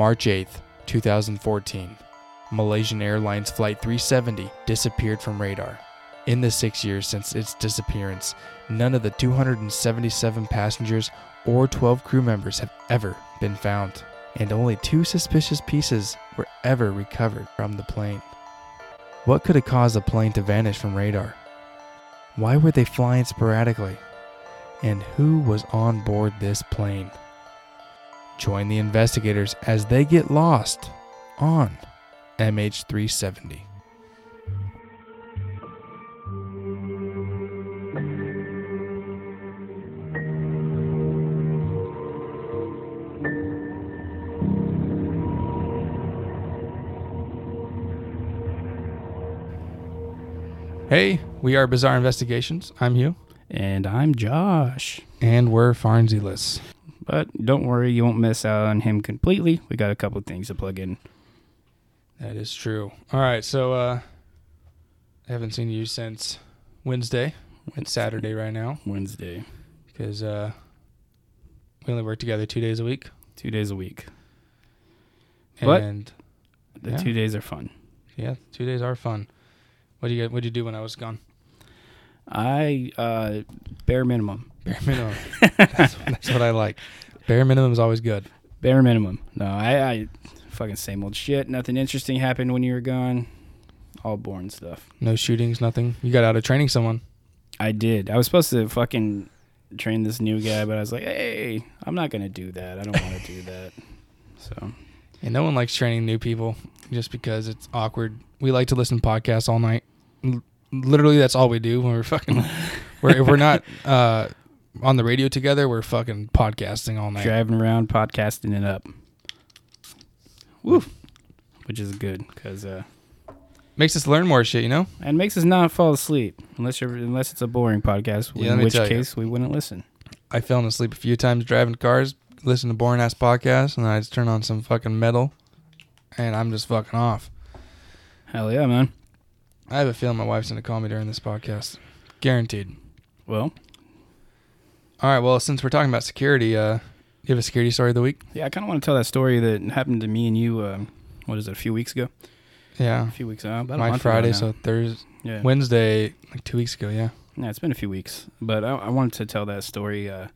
March 8th, 2014. Malaysian Airlines Flight 370 disappeared from radar. In the six years since its disappearance, none of the 277 passengers or 12 crew members have ever been found, and only two suspicious pieces were ever recovered from the plane. What could have caused the plane to vanish from radar? Why were they flying sporadically? And who was on board this plane? Join the investigators as they get lost on MH370. Hey, we are Bizarre Investigations. I'm Hugh, And I'm Josh. and we're Farnsyless. But don't worry, you won't miss out on him completely. We got a couple things to plug in. That is true. All right, so uh, I haven't seen you since Wednesday. It's Saturday right now Wednesday, because uh, we only work together two days a week. two days a week. But- The Yeah. two days are fun. yeah, two days are fun. What do you what did you do when I was gone? I uh bare minimum. Bare minimum. that's, that's what I like. Bare minimum is always good. Bare minimum. No, I, I fucking same old shit. Nothing interesting happened when you were gone. All boring stuff. No shootings, nothing. You got out of training someone. I did. I was supposed to fucking train this new guy, but I was like, hey, I'm not gonna do that. I don't want to do that. So And no one likes training new people just because it's awkward. We like to listen to podcasts all night. L- literally, that's all we do when we're fucking. we're, if we're not uh, on the radio together, we're fucking podcasting all night. driving around podcasting it up. Woo. Which is good because uh, Makes us learn more shit, you know. and makes us not fall asleep unless you're unless it's a boring podcast. Yeah, let in me which tell you. case we wouldn't listen. I fell asleep a few times driving cars, listen to boring ass podcasts, and I just turn on some fucking metal, and I'm just fucking off. Hell yeah, man. I have a feeling my wife's gonna call me during this podcast, guaranteed. Well, All right, well, since we're talking about security, uh, you have a security story of the week? yeah, I kind of want to tell that story that happened to me and you. Um, what is it? A few weeks ago. Yeah, A few weeks ago. About my Friday, so Thursday, yeah, Wednesday, like two weeks ago. Yeah. yeah, it's been a few weeks, but I, I wanted to tell that story. Uh,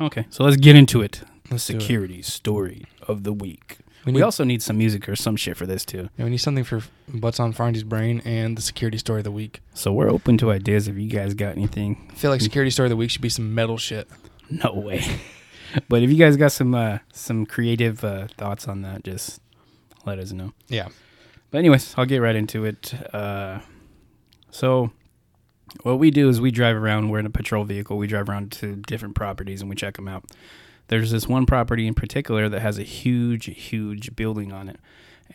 okay, so let's get into it. Let's do it. Security story of the week. We We also need some music or some shit for this too. yeah, we need something for what's on Farnsey's brain and the security story of the week. So we're open to ideas if you guys got anything. I feel like security story of the week should be some metal shit. No way. but if you guys got some uh, some creative uh, thoughts on that, just let us know. Yeah. But anyways, I'll get right into it. Uh, so what we do is we drive around. We're in a patrol vehicle. We drive around to different properties and we check them out. There's this one property in particular that has a huge, huge building on it,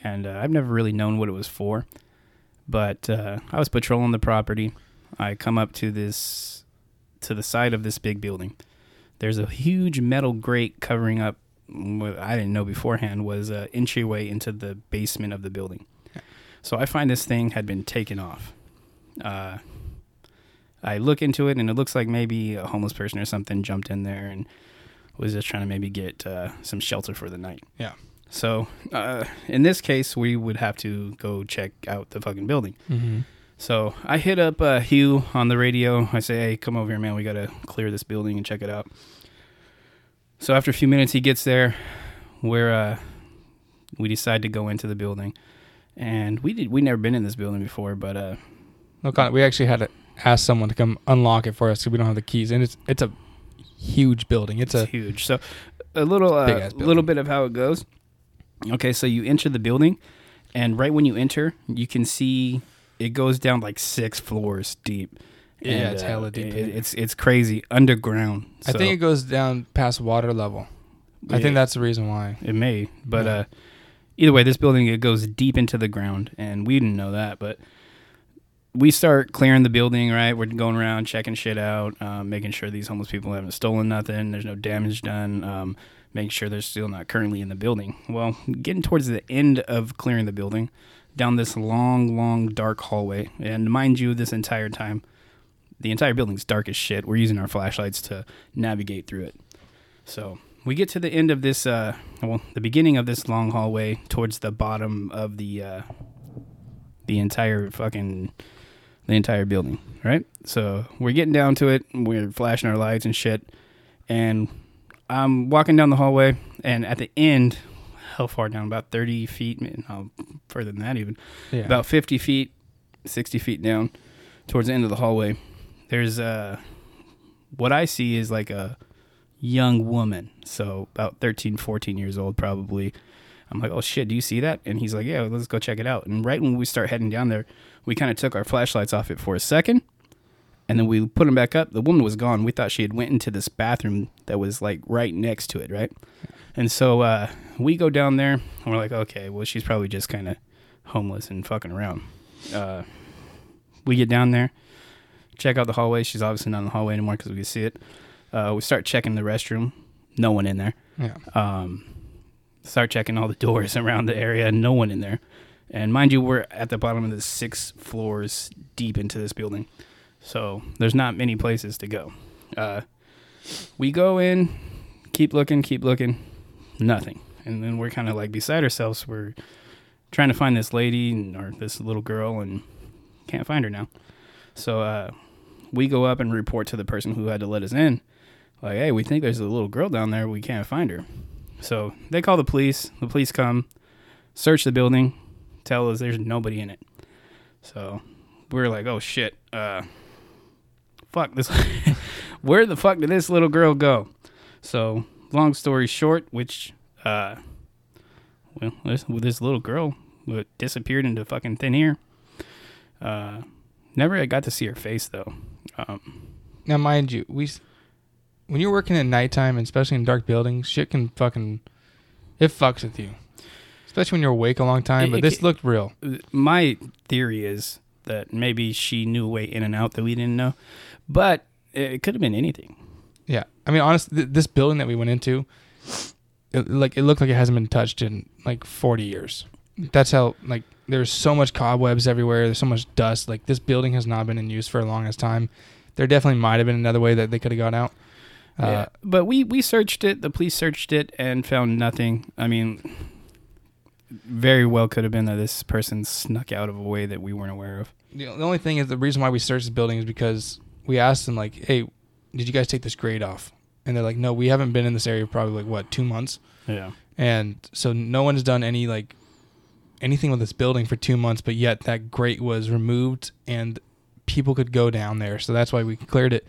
and uh, I've never really known what it was for. But uh, I was patrolling the property. I come up to this to the side of this big building. There's a huge metal grate covering up what I didn't know beforehand was an entryway into the basement of the building. So I find this thing had been taken off. Uh, I look into it and it looks like maybe a homeless person or something jumped in there and was just trying to maybe get uh, some shelter for the night. Yeah. So uh, in this case, we would have to go check out the fucking building. Mm-hmm. So I hit up uh, Hugh on the radio. I say, "Hey, come over here, man. We gotta clear this building and check it out." So after a few minutes, he gets there. Where uh, we decide to go into the building, and we did. We never been in this building before, but uh, No, we actually had to ask someone to come unlock it for us because we don't have the keys, and it's it's a huge building. It's it's a huge. So a little, uh, little bit of how it goes. Okay, so you enter the building, and right when you enter, you can see it goes down like six floors deep. Yeah, And, it's uh, hella deep it- it's it's crazy underground. I think it goes down past water level. I think that's the reason why. it may, but Yeah. uh, either way, this building it goes deep into the ground, and we didn't know that. But we start clearing the building. Right, we're going around checking shit out, um, making sure these homeless people haven't stolen nothing. There's no damage done. Um, making sure they're still not currently in the building. Well, getting towards the end of clearing the building, down this long, long, dark hallway, and mind you, this entire time, the entire building's dark as shit. We're using our flashlights to navigate through it. So we get to the end of this, uh, well, the beginning of this long hallway towards the bottom of the, uh, the entire fucking, the entire building, right? So we're getting down to it. We're flashing our lights and shit, and I'm walking down the hallway, and at the end, how far down? About thirty feet, no, further than that even. Yeah. About fifty feet, sixty feet down, towards the end of the hallway. There's uh, what I see is like a young woman, so about 13, 14 years old, probably. I'm like, oh shit, do you see that? And he's like, yeah, let's go check it out. And right when we start heading down there, we kind of took our flashlights off it for a second, and then we put them back up. The woman was gone. We thought she had went into this bathroom that was like right next to it, right? And so uh, we go down there, and we're like, okay, well, she's probably just kind of homeless and fucking around. Uh, we get down there, check out the hallway. She's obviously not in the hallway anymore because we can see it. Uh, we start checking the restroom. No one in there. yeah. Um, start checking all the doors around the area. No one in there. And mind you, we're at the bottom of the six floors deep into this building. So there's not many places to go. Uh, we go in, keep looking, keep looking, nothing. And then we're kind of like beside ourselves. We're trying to find this lady or this little girl and can't find her now. So uh, we go up and report to the person who had to let us in. Like, hey, we think there's a little girl down there. We can't find her. So they call the police. The police come, search the building, tell us there's nobody in it. So we're like, oh shit, uh, fuck this. Where the fuck did this little girl go? So long story short, which, uh, well, this, this little girl disappeared into fucking thin air. Uh, never got to see her face though. Um, Now, mind you, we when you're working at nighttime, and especially in dark buildings, shit can fucking it fucks with you. Especially when you're awake a long time. It- but it this looked real. my theory is that maybe she knew a way in and out that we didn't know, but it could have been anything. Yeah, I mean, honestly, th- this building that we went into, it, like it looked like it hasn't been touched in like 40 years. That's how like there's so much cobwebs everywhere. There's so much dust. Like this building has not been in use for a longest time. There definitely might have been another way that they could have got out. Uh, yeah, but we we searched it. The police searched it and found nothing. I mean, very well could have been that this person snuck out of a way that we weren't aware of. The, the only thing is the reason why we searched this building is because we asked them like, "Hey, did you guys take this grade off?" And they're like, "No, we haven't been in this area probably like what two months." Yeah. and so no one's done any like anything with this building for two months but yet that grate was removed and people could go down there so that's why we cleared it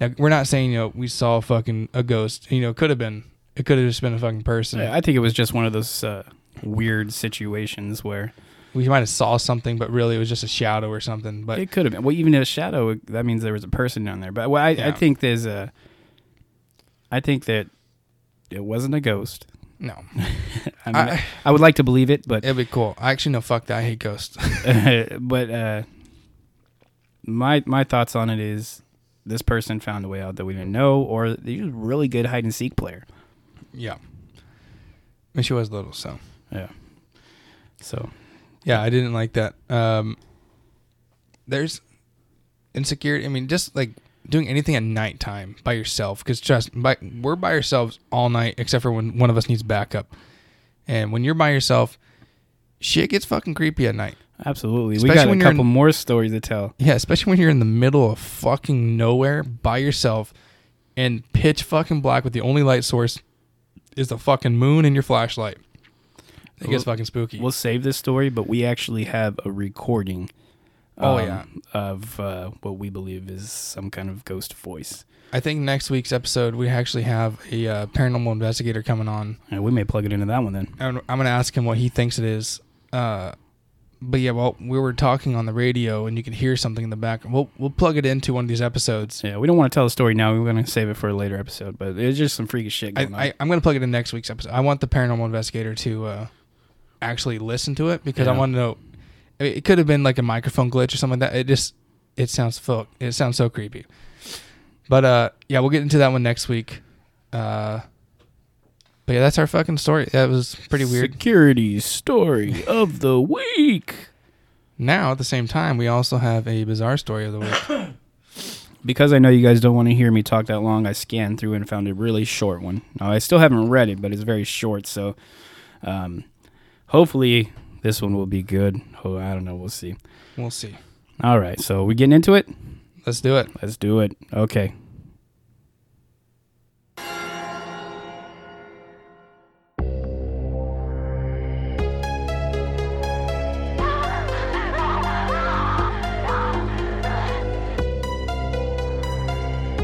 now we're not saying you know we saw a fucking a ghost you know it could have been it could have just been a fucking person I think it was just one of those uh, weird situations where we might have saw something but really it was just a shadow or something but it could have been. Well, even a shadow, that means there was a person down there. But well, I, I think there's a. I think that it wasn't a ghost. no I, mean, I, I would like to believe it, but it'd be cool i actually no fuck that i hate ghosts but uh, my my thoughts on it is this person found a way out that we didn't know, or they're a really good hide and seek player. yeah and she was little so Yeah. So Yeah, I didn't like that. Um, there's insecurity. I mean, just like doing anything at nighttime by yourself, because trust, by, we're by ourselves all night, except for when one of us needs backup. And when you're by yourself, shit gets fucking creepy at night. absolutely, Especially we got a when you're couple in- more stories to tell. Yeah, especially when you're in the middle of fucking nowhere by yourself and pitch fucking black with the only light source is the fucking moon and your flashlight. It gets Well- fucking spooky. We'll save this story, but we actually have a recording. Oh, um, yeah. of uh, what we believe is some kind of ghost voice. I think next week's episode we actually have a uh, paranormal investigator coming on. And we may plug it into that one then. And I'm gonna ask him what he thinks it is. Uh, but yeah, well, we were talking on the radio and you could hear something in the back. We'll we'll plug it into one of these episodes. Yeah, we don't want to tell the story now. We're going to save it for a later episode, but it's just some freaky shit I, on. I, I'm gonna plug it in next week's episode. I want the paranormal investigator to uh, actually listen to it because I want to know. It it could have been like a microphone glitch or something like that. It just it sounds fuck. It sounds so creepy. But uh, yeah, we'll get into that one next week. Uh, but yeah, that's our fucking story. That was pretty weird. Security story of the week. Now, at the same time, we also have a bizarre story of the week. because I know you guys don't want to hear me talk that long, I scanned through and found a really short one. Now, I still haven't read it, but it's very short, so um, hopefully this one will be good. Oh, I don't know. We'll see. We'll see. All right, so we getting into it? Let's do it. Let's do it. Okay.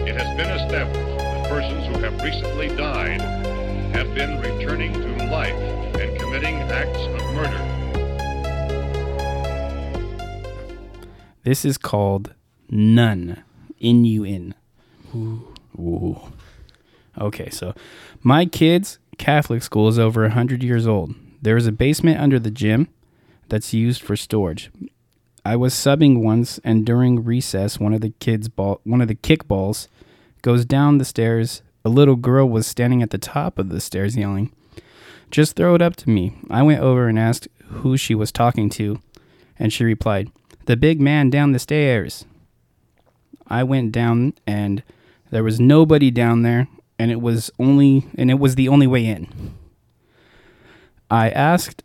It has been established that persons who have recently died have been returning to life and committing acts of murder. This is called Nun. N U N. Ooh. Okay, so my kid's Catholic school is over 100 years old. There is a basement under the gym that's used for storage. I was subbing once and during recess one of the kids ball one of the kickballs goes down the stairs. A little girl was standing at the top of the stairs yelling, "Just throw it up to me." I went over and asked who she was talking to, and she replied, "The big man down the stairs." I went down and there was nobody down there and it was only and it was the only way in. I asked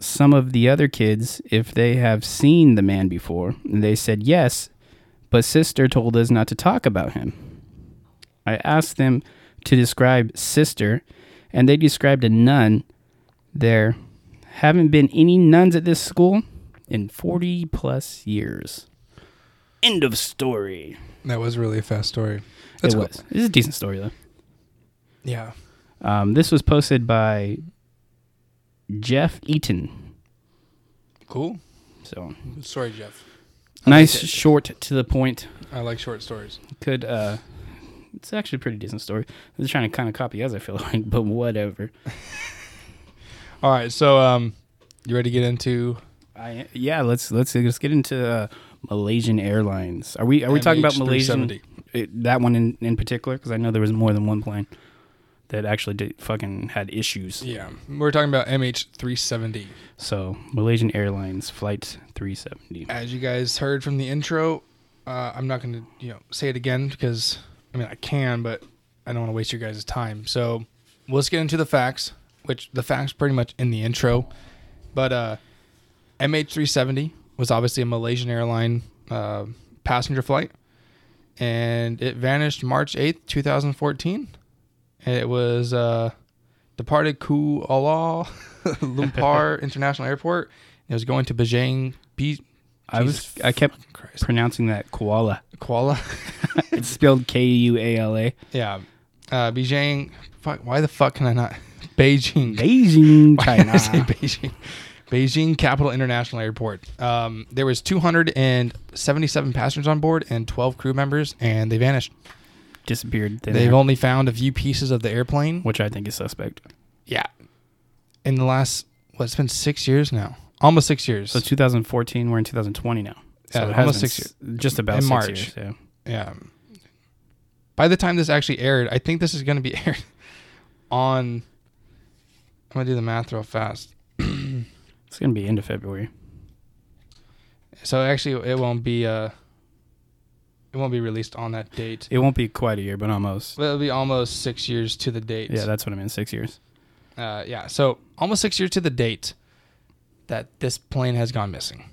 some of the other kids if they have seen the man before and they said yes, but sister told us not to talk about him. I asked them to describe sister and they described a nun there haven't been any nuns at this school in 40 plus years. End of story. That was really a fast story. That's it cool. was. It's a decent story though. Yeah. Um, this was posted by Jeff Eaton. Cool. So Sorry, Jeff. nice, like short, to the point. I like short stories. Could uh, it's actually a pretty decent story. They're trying to kind of copy us. I feel like, but whatever. All right. So, um, you ready to get into I yeah. Let's let's let's get into uh, Malaysian Airlines. Are we are we talking about Malaysian? MH370? It, that one in in particular because I know there was more than one plane that actually did fucking had issues. Yeah. We're talking about MH370. So Malaysian Airlines flight 370. As you guys heard from the intro, uh, I'm not going to, you know, say it again because I mean I can, but I don't want to waste your guys' time. So let's get into the facts, which the facts pretty much in the intro. But uh, MH370 was obviously a Malaysian airline uh, passenger flight, and it vanished March 8th, 2014. It was uh, departed Kuala Lumpur International Airport. It was going to Beijing. Be- I was I kept Christ. pronouncing that koala. Koala? it's spelled K U A L A. yeah. Uh, Beijing. Fuck. Why the fuck can I not? Beijing. Beijing, Why did I say China. Beijing? Beijing Capital International Airport. Um, there was 277 passengers on board and 12 crew members, and they vanished. Disappeared. They've only found a few pieces of the airplane. which I think is suspect. Yeah. In the last, what, it's been six years now. Almost six years. So 2014. We're in 2020 now. So Yeah, it almost six been s- Just about In six March. years. Yeah. yeah. By the time this actually aired, I think this is going to be aired on. I'm going to do the math real fast. It's gonna be end of February. So actually, it won't be uh, it won't be released on that date. It won't be quite a year, but almost. It'll be almost six years to the date. Yeah, that's what I mean. Six years. uh, yeah. So almost six years to the date that this plane has gone missing.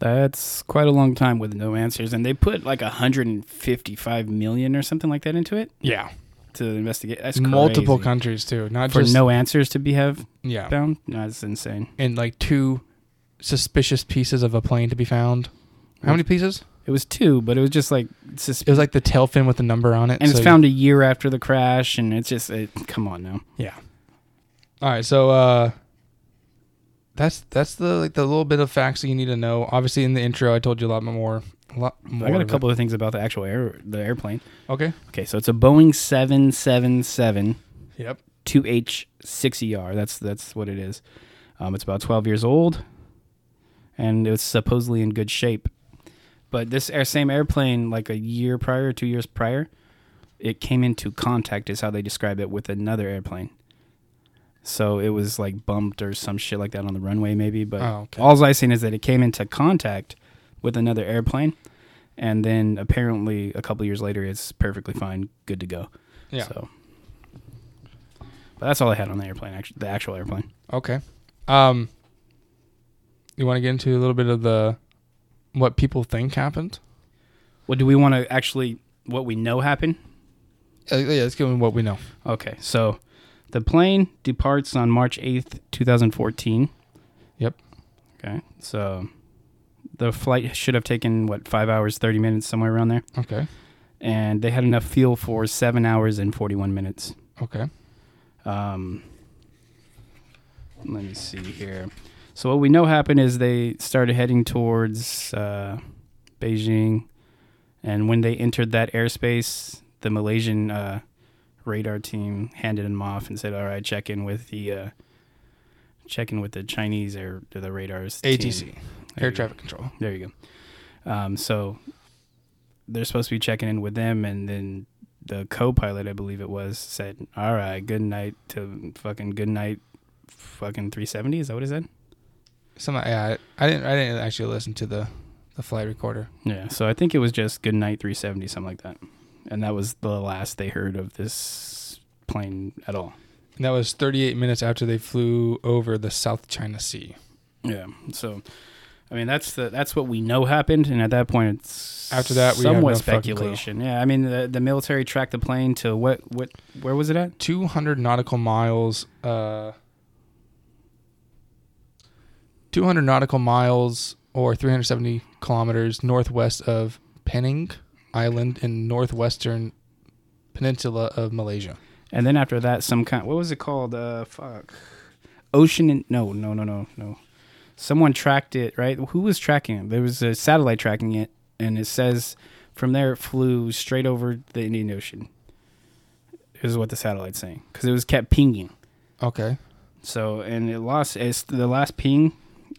That's quite a long time with no answers, and they put like 155 million or something like that into it Yeah. to investigate. That's Multiple crazy. countries too, not for just no answers to be have yeah, found. No, that's insane. and like two suspicious pieces of a plane to be found. How many pieces? It was two, but it was just like sus- It was like the tail fin with the number on it. and so it's found a year after the crash, and it's just it, come on now. Yeah. All right, so uh that's that's the like the little bit of facts that you need to know. Obviously in the intro I told you a lot more a lot more. I got a of it. couple of things about the actual air the airplane. Okay. Okay, so it's a Boeing 777 Yep. 2H6ER. That's that's what it is. Um, it's about 12 years old, and it's supposedly in good shape. But this air, same airplane, like a year prior, two years prior, it came into contact, is how they describe it, with another airplane. So it was like bumped or some shit like that on the runway, maybe. But Oh, okay. all I seen is that it came into contact with another airplane, and then apparently a couple years later, it's perfectly fine, good to go. Yeah. So, but that's all I had on the airplane. Actually, the actual airplane. Okay. Um, you want to get into a little bit of the what people think happened? What do we want to actually? What we know happened? Uh, yeah, let's go into what we know. Okay, so the plane departs on March eighth, two thousand fourteen. Yep. Okay, so the flight should have taken what five hours thirty minutes somewhere around there, Okay. and they had enough fuel for seven hours and forty one minutes. Okay. Um, let me see here. So what we know happened is they started heading towards uh, Beijing, and when they entered that airspace, the Malaysian uh, radar team handed him off and said, "All right, check in with the uh, check in with the Chinese air the radars. ATC, There air you go. traffic control. There you go. Um, so they're supposed to be checking in with them, and then the co-pilot, I believe it was, said, "All right, good night to fucking good night, fucking 370." Is that what it said? Some, yeah, I, I didn't. I didn't actually listen to the the flight recorder. Yeah. So I think it was just good night 370, something like that, and that was the last they heard of this plane at all. And that was 38 minutes after they flew over the South China Sea. Yeah. So. I mean that's the that's what we know happened, and at that point, it's After that, we somewhat no speculation. Yeah, I mean the the military tracked the plane to what what where was it at? 200 nautical miles. Uh, 200 nautical miles or 370 kilometers northwest of Penang Island in northwestern peninsula of Malaysia. And then after that, some kind. What was it called? Uh, fuck. Ocean. In, no, no, no, no, no. Someone tracked it, right? Who was tracking it? There was a satellite tracking it, and it says from there it flew straight over the Indian Ocean. Is what the satellite's saying because it was kept pinging. Okay. So and it lost. It's the last ping.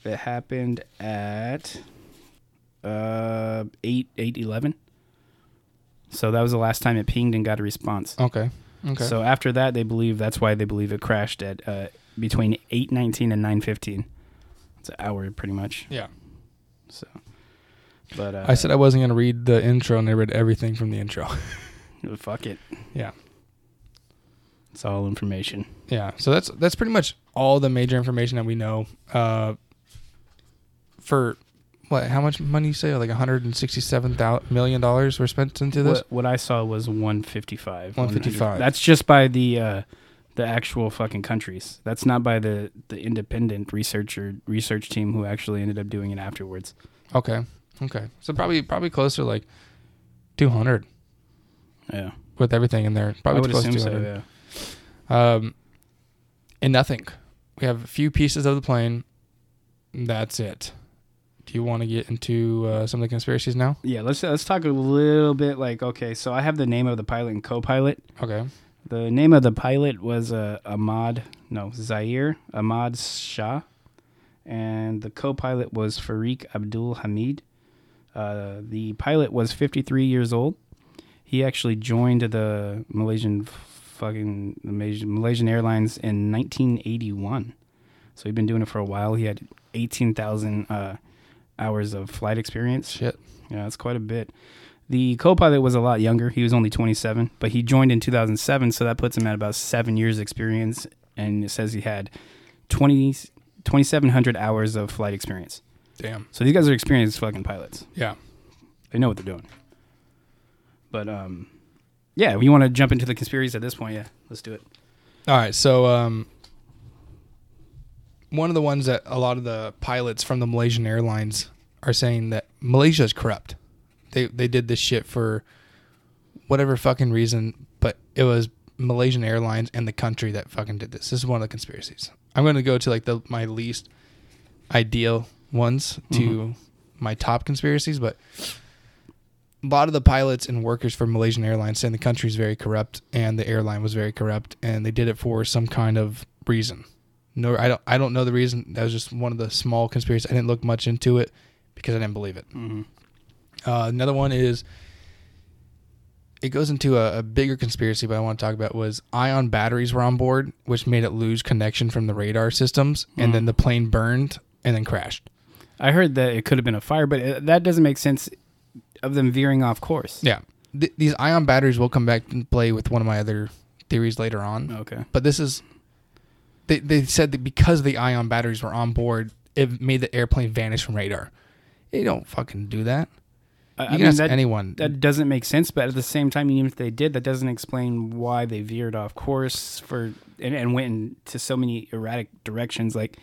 It happened at uh eight eight eleven. So that was the last time it pinged and got a response. Okay. Okay. So after that, they believe that's why they believe it crashed at uh, between eight nineteen and nine fifteen. It's an hour, pretty much. yeah. So, but uh, I said I wasn't going to read the intro and I read everything from the intro. fuck it. Yeah. It's all information. Yeah, so that's that's pretty much all the major information that we know. Uh, for what? How much money you say? Like one hundred and sixty-seven million dollars were spent into this. What, what I saw was one fifty five. 155. That's just by the uh, the actual fucking countries. That's not by the the independent researcher research team who actually ended up doing it afterwards. Okay, okay. So probably probably closer like two hundred Yeah, with everything in there. I Probably would close to assume two so. Yeah. Um, and nothing. We have a few pieces of the plane. That's it. Do you want to get into uh, some of the conspiracies now? Yeah, let's let's talk a little bit. Like, okay, so I have the name of the pilot and co-pilot. Okay. The name of the pilot was uh, Ahmad, no, Zaharie Ahmad Shah, and the co-pilot was Farik Abdul Hamid. Uh, the pilot was 53 years old. He actually joined the Malaysian fucking the Malaysian, Malaysian Airlines in 1981. So he'd been doing it for a while. He had 18,000 uh, hours of flight experience. Shit. Yeah, that's quite a bit. The co-pilot was a lot younger. He was only 27, but he joined in 2007, so that puts him at about seven years experience. And it says he had 20, 2,700 hours of flight experience. Damn. So these guys are experienced fucking pilots. Yeah. They know what they're doing. But um, yeah, we want to jump into the conspiracies at this point? Yeah, let's do it. All right, so um, one of the ones that a lot of the pilots from the Malaysian Airlines are saying that Malaysia is corrupt. They they did this shit for whatever fucking reason, but it was Malaysian Airlines and the country that fucking did this. This is one of the conspiracies. I'm going to go to like the my least ideal ones to mm-hmm. my top conspiracies, but a lot of the pilots and workers for Malaysian Airlines saying the country is very corrupt and the airline was very corrupt and they did it for some kind of reason. No, I don't. I don't know the reason. That was just one of the small conspiracies. I didn't look much into it because I didn't believe it. Mm-hmm. Uh, another one is it goes into a, a bigger conspiracy, but I want to talk about was ion batteries were on board, which made it lose connection from the radar systems, and Mhm. then the plane burned and then crashed. I heard that it could have been a fire, but it, that doesn't make sense. of them veering off course. Yeah, Th- these ion batteries will come back and play with one of my other theories later on. Okay. But this is they they said that because the ion batteries were on board, it made the airplane vanish from radar. You don't fucking do that. I, You I can mean, ask that, anyone. that doesn't make sense, but at the same time, even if they did, that doesn't explain why they veered off course for and, and went into so many erratic directions. Like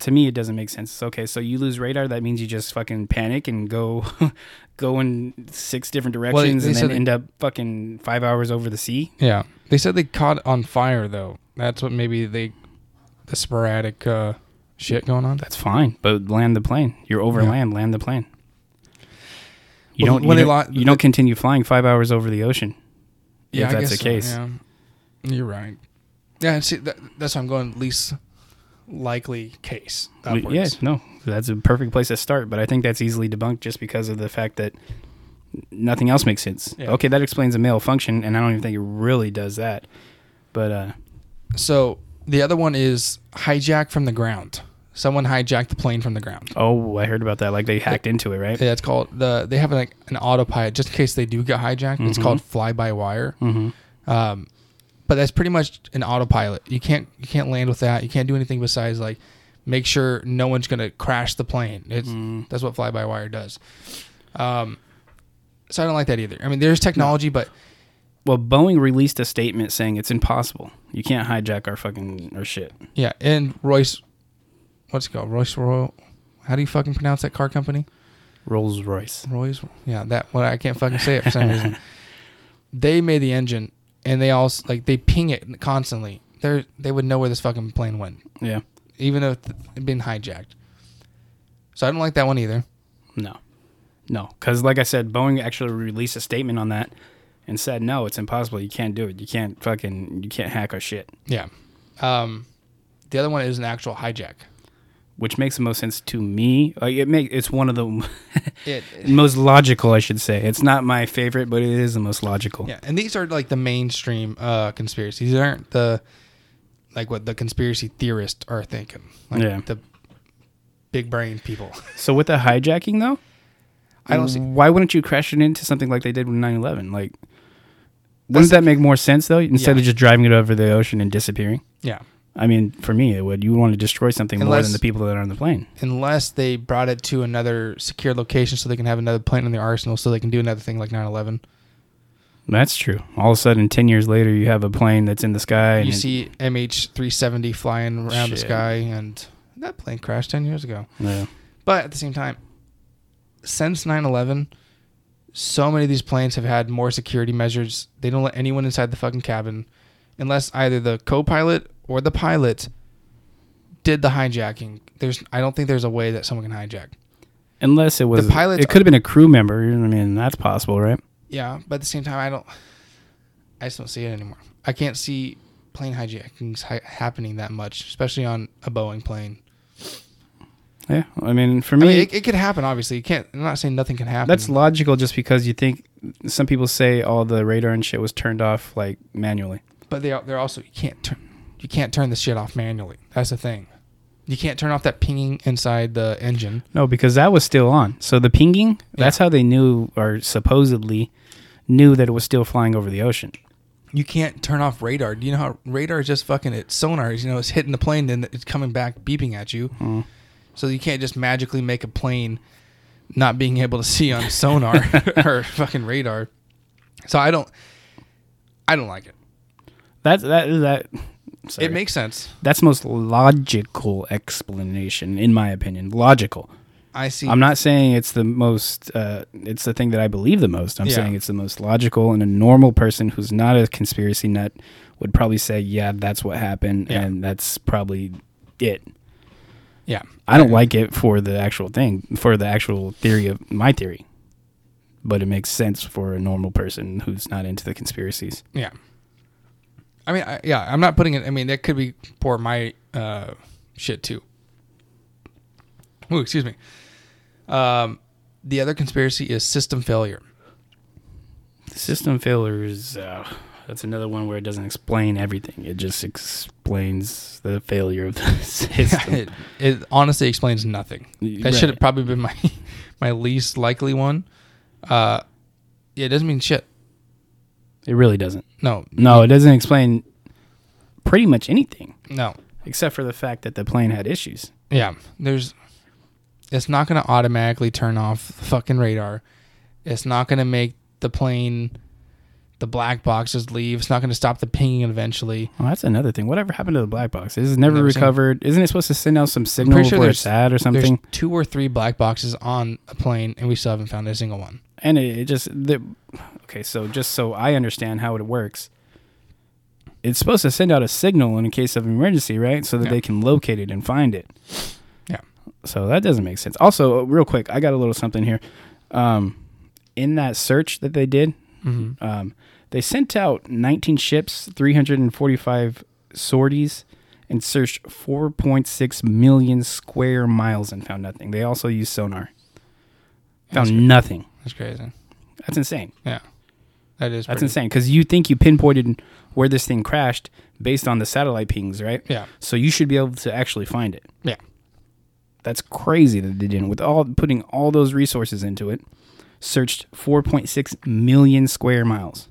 to me, it doesn't make sense. Okay, so you lose radar, that means you just fucking panic and go go in six different directions they and said then end up fucking five hours over the sea. yeah, they said they caught on fire though. That's what maybe they the sporadic uh, shit going on. That's fine, but land the plane. You're over Yeah. land. Land the plane. You Well, don't. when you, they don't lo- you don't continue flying five hours over the ocean. Yeah, if I that's the so, case. yeah. You're right. Yeah, see, that, that's why I'm going least likely case. Upwards. Yeah, no, that's a perfect place to start. But I think that's easily debunked just because of the fact that nothing else makes sense. Yeah. Okay, that explains a malfunction, and I don't even think it really does that. But uh, So the other one is hijack from the ground. Someone hijacked the plane from the ground. oh, I heard about that. Like they hacked into it, right? Yeah, it's called the. They have like an autopilot just in case they do get hijacked. It's Mhm. called fly by wire. Mm-hmm. Um, but that's pretty much an autopilot. You can't you can't land with that. You can't do anything besides like make sure no one's gonna crash the plane. It's Mm. that's what fly by wire does. Um, so I don't like that either. I mean, there's technology, but Well, Boeing released a statement saying it's impossible. You can't hijack our fucking our shit. yeah. And Royce, what's it called? Royce Royal. How do you fucking pronounce that car company? Rolls Royce. Royce. Yeah, that one. I can't fucking say it for some reason. They made the engine, and they also like they ping it constantly. They they would know where this fucking plane went, Yeah. even though it'd been hijacked. So I don't like that one either. No, no, because like I said, Boeing actually released a statement on that and said, no, it's impossible. You can't do it. You can't fucking you can't hack our shit. Yeah. Um, the other one is an actual hijack. Which makes the most sense to me. Like it make it's one of the It, most logical, I should say. It's not my favorite, but it is the most logical. yeah, and these are like the mainstream uh, conspiracies. These aren't the like what the conspiracy theorists are thinking. Like Yeah. The big brain people. So with the hijacking though, I don't see- why wouldn't you crash it into something like they did with 9/11? Like, wouldn't that make more sense though? Instead Yeah. of just driving it over the ocean and disappearing. Yeah. I mean, for me, it would. You would want to destroy something more than the people that are on the plane. unless they brought it to another secure location so they can have another plane in their arsenal so they can do another thing like 9-11 That's true. All of a sudden, ten years later, you have a plane that's in the sky. you see mh370 flying around the sky and that plane crashed 10 years ago Yeah. but at the same time since 9-11 so many of these planes have had more security measures they don't let anyone inside the fucking cabin unless either the co-pilot or the pilot did the hijacking there's i don't think there's a way that someone can hijack Unless it was The pilot. it could have been a crew member. I mean, that's possible, right? Yeah, but at the same time, I don't. I just don't see it anymore. I can't see plane hijackings hi- happening that much, especially on a Boeing plane. Yeah. I mean, for I me, mean, it, it could happen. Obviously, you can't. I'm not saying nothing can happen. that's logical. Just because you think some people say all the radar and shit was turned off like manually. but they they're also you can't turn you can't turn the shit off manually. That's the thing. You can't turn off that pinging inside the engine. No, because that was still on. So the pinging, that's how they knew or supposedly knew that it was still flying over the ocean. You can't turn off radar. Do you know how radar is just fucking it's sonar? You know, it's hitting the plane, then it's coming back beeping at you. Mm. So you can't just magically make a plane not being able to see on sonar or fucking radar. So I don't, I don't like it. That's that that. Sorry. It makes sense. that's the most logical explanation, in my opinion. Logical. I see. I'm not saying it's the most. Uh, it's the thing that I believe the most. I'm Yeah. saying it's the most logical, and a normal person who's not a conspiracy nut would probably say, "Yeah, that's what happened, Yeah. and that's probably it." Yeah, I don't like it for the actual thing, for the actual theory of my theory, but it makes sense for a normal person who's not into the conspiracies. Yeah. I mean, I, yeah, I'm not putting it. I mean, that could be for my uh, shit too. Ooh, excuse me. Um, the other conspiracy is system failure. System failure is uh, That's another one where it doesn't explain everything. It just explains the failure of the system. it, it honestly explains nothing. That Right. should have probably been my my least likely one. Uh, yeah, it doesn't mean shit. It really doesn't. No, No, it doesn't explain pretty much anything no. except for the fact that the plane had issues. Yeah, there's. It's not going to automatically turn off the fucking radar. It's not going to make the plane, the black boxes leave. It's not going to stop the pinging eventually. Well, that's another thing. Whatever happened to the black box? Is it never, Never seen- recovered? Isn't it supposed to send out some signal sure where it's at or something? There's two or three black boxes on a plane, and we still haven't found a single one. And it, it just the, okay. So just so I understand how it works, it's supposed to send out a signal in case of emergency, right? So that Yeah. they can locate it and find it. Yeah. So that doesn't make sense. Also, real quick, I got a little something here. Um, in that search that they did, Mm-hmm. um, they sent out 19 ships, 345 sorties, and searched 4.6 million square miles and found nothing. They also used sonar. That's Found nothing. That's crazy. That's insane. Yeah, that is. That's pretty- insane because you think you pinpointed where this thing crashed based on the satellite pings, right? Yeah, So you should be able to actually find it. yeah. That's crazy that they didn't. With all putting all those resources into it, searched 4.6 million square miles.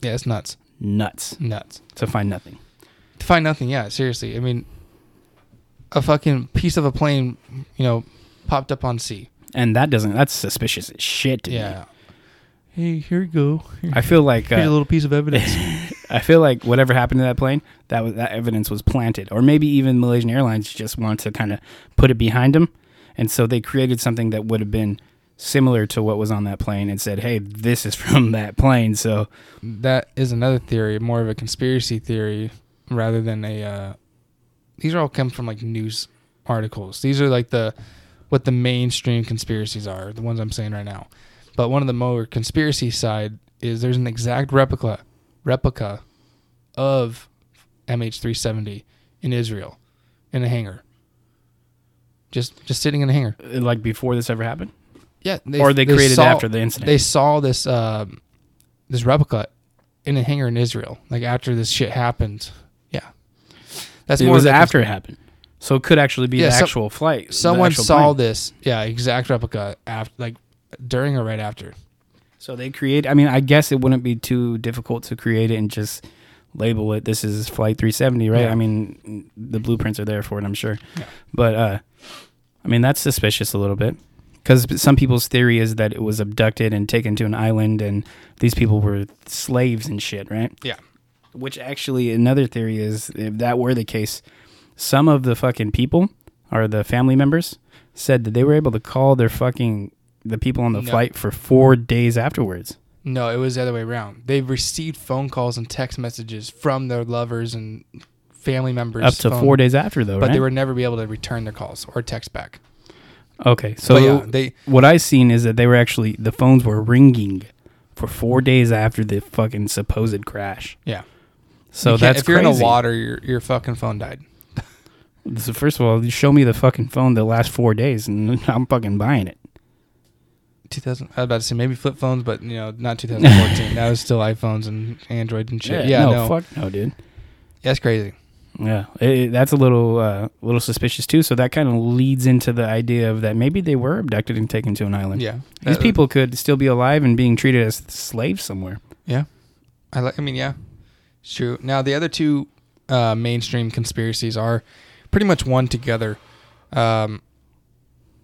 Yeah, it's nuts. Nuts Nuts. to find nothing. To find nothing. Yeah, seriously. I mean, a fucking piece of a plane, you know, popped up on sea. And that doesn't. That's suspicious as shit. To Yeah. Hey, here you go. Me. I feel like Here's a uh, little piece of evidence. I feel like whatever happened to that plane, that was that evidence was planted, or maybe even Malaysian Airlines just wanted to kind of put it behind them, and so they created something that would have been similar to what was on that plane and said, "Hey, this is from that plane." So that is another theory, more of a conspiracy theory rather than a. Uh, these are all come from like news articles. These are like the what the mainstream conspiracies are, the ones I'm saying right now. But one of the more conspiracy side is there's an exact replica replica of MH370 in Israel in a hangar. Just just sitting in a hangar. uh, like before this ever happened, Yeah, or they, created saw- it after the incident. they saw this um, this replica in a hangar in Israel, like after this shit happened. Yeah, that's it more was after it happened, so it could actually be Yeah, the some- actual flight. Someone actual saw plane. this, yeah, exact replica after, like during or right after. So they create. I mean, I guess it wouldn't be too difficult to create it and just label it. This is Flight 370, right? Yeah. I mean, the blueprints are there for it, I'm sure. Yeah. But uh, I mean, that's suspicious a little bit because some people's theory is that it was abducted and taken to an island, and these people were slaves and shit, right? Yeah. Which actually, another theory is if that were the case, some of the fucking people or the family members said that they were able to call their fucking the people on the No. flight for four days afterwards. No, it was the other way around. They received phone calls and text messages from their lovers and family members Up to phone, four days after, though, but right? they would never be able to return their calls or text back. Okay. So but yeah, they what I seen is that they were actually the phones were ringing for four days after the fucking supposed crash. yeah. So You that's if you're in crazy. the water, your your fucking phone died. So first of all, you show me the fucking phone the last four days, and I'm fucking buying it. 2000. I was about to say maybe flip phones, but you know, not 2014. that was still iPhones and Android and shit. Yeah, no, no, fuck no, dude. that's crazy. Yeah, it, that's a little uh, little suspicious too. So that kind of leads into the idea of that maybe they were abducted and taken to an island. Yeah, These That- people could still be alive and being treated as slaves somewhere. Yeah, I like. I mean, yeah, it's true. Now the other two uh, mainstream conspiracies are pretty much one together. Um,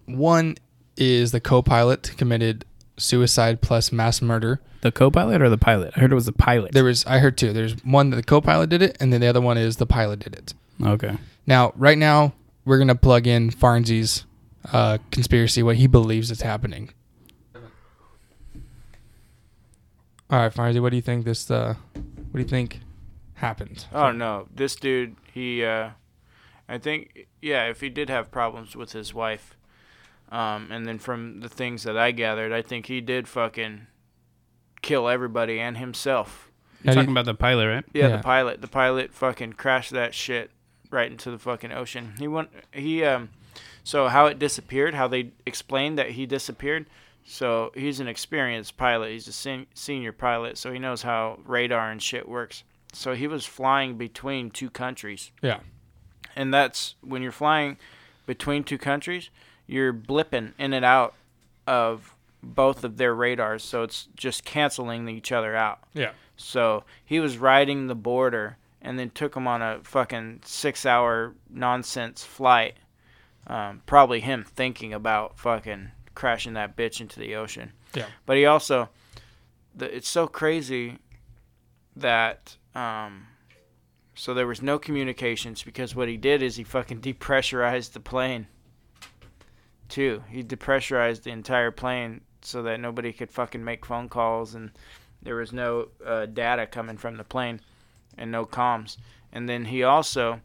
one is the co-pilot committed suicide plus mass murder. The co-pilot or the pilot? I heard it was the pilot. There was I heard two. There's one that the co-pilot did it, and then the other one is the pilot did it. okay. Now, right now, we're gonna plug in Farnsey's uh, conspiracy, what he believes is happening. All right, Farnsey, what do you think this? Uh, what do you think happened? Oh no, this dude, he, uh, I think, yeah, if he did have problems with his wife, um, and then from the things that I gathered, I think he did fucking kill everybody and himself. You're How talking you- about the pilot, right? Yeah, Yeah. the pilot, the pilot fucking crashed that shit right into the fucking ocean. He went, he, um, so how it disappeared, how they explained that he disappeared, So he's an experienced pilot. He's a sen- senior pilot, so he knows how radar and shit works. So he was flying between two countries. Yeah. And that's when you're flying between two countries, you're blipping in and out of both of their radars. So it's just canceling each other out. Yeah. So he was riding the border and then took him on a fucking six hour nonsense flight. Um, probably him thinking about fucking crashing that bitch into the ocean. Yeah. But he also, the, it's so crazy that, um, so there was no communications because what he did is he fucking depressurized the plane. Too. He depressurized the entire plane so that nobody could fucking make phone calls and there was no uh, data coming from the plane and no comms. And then he also,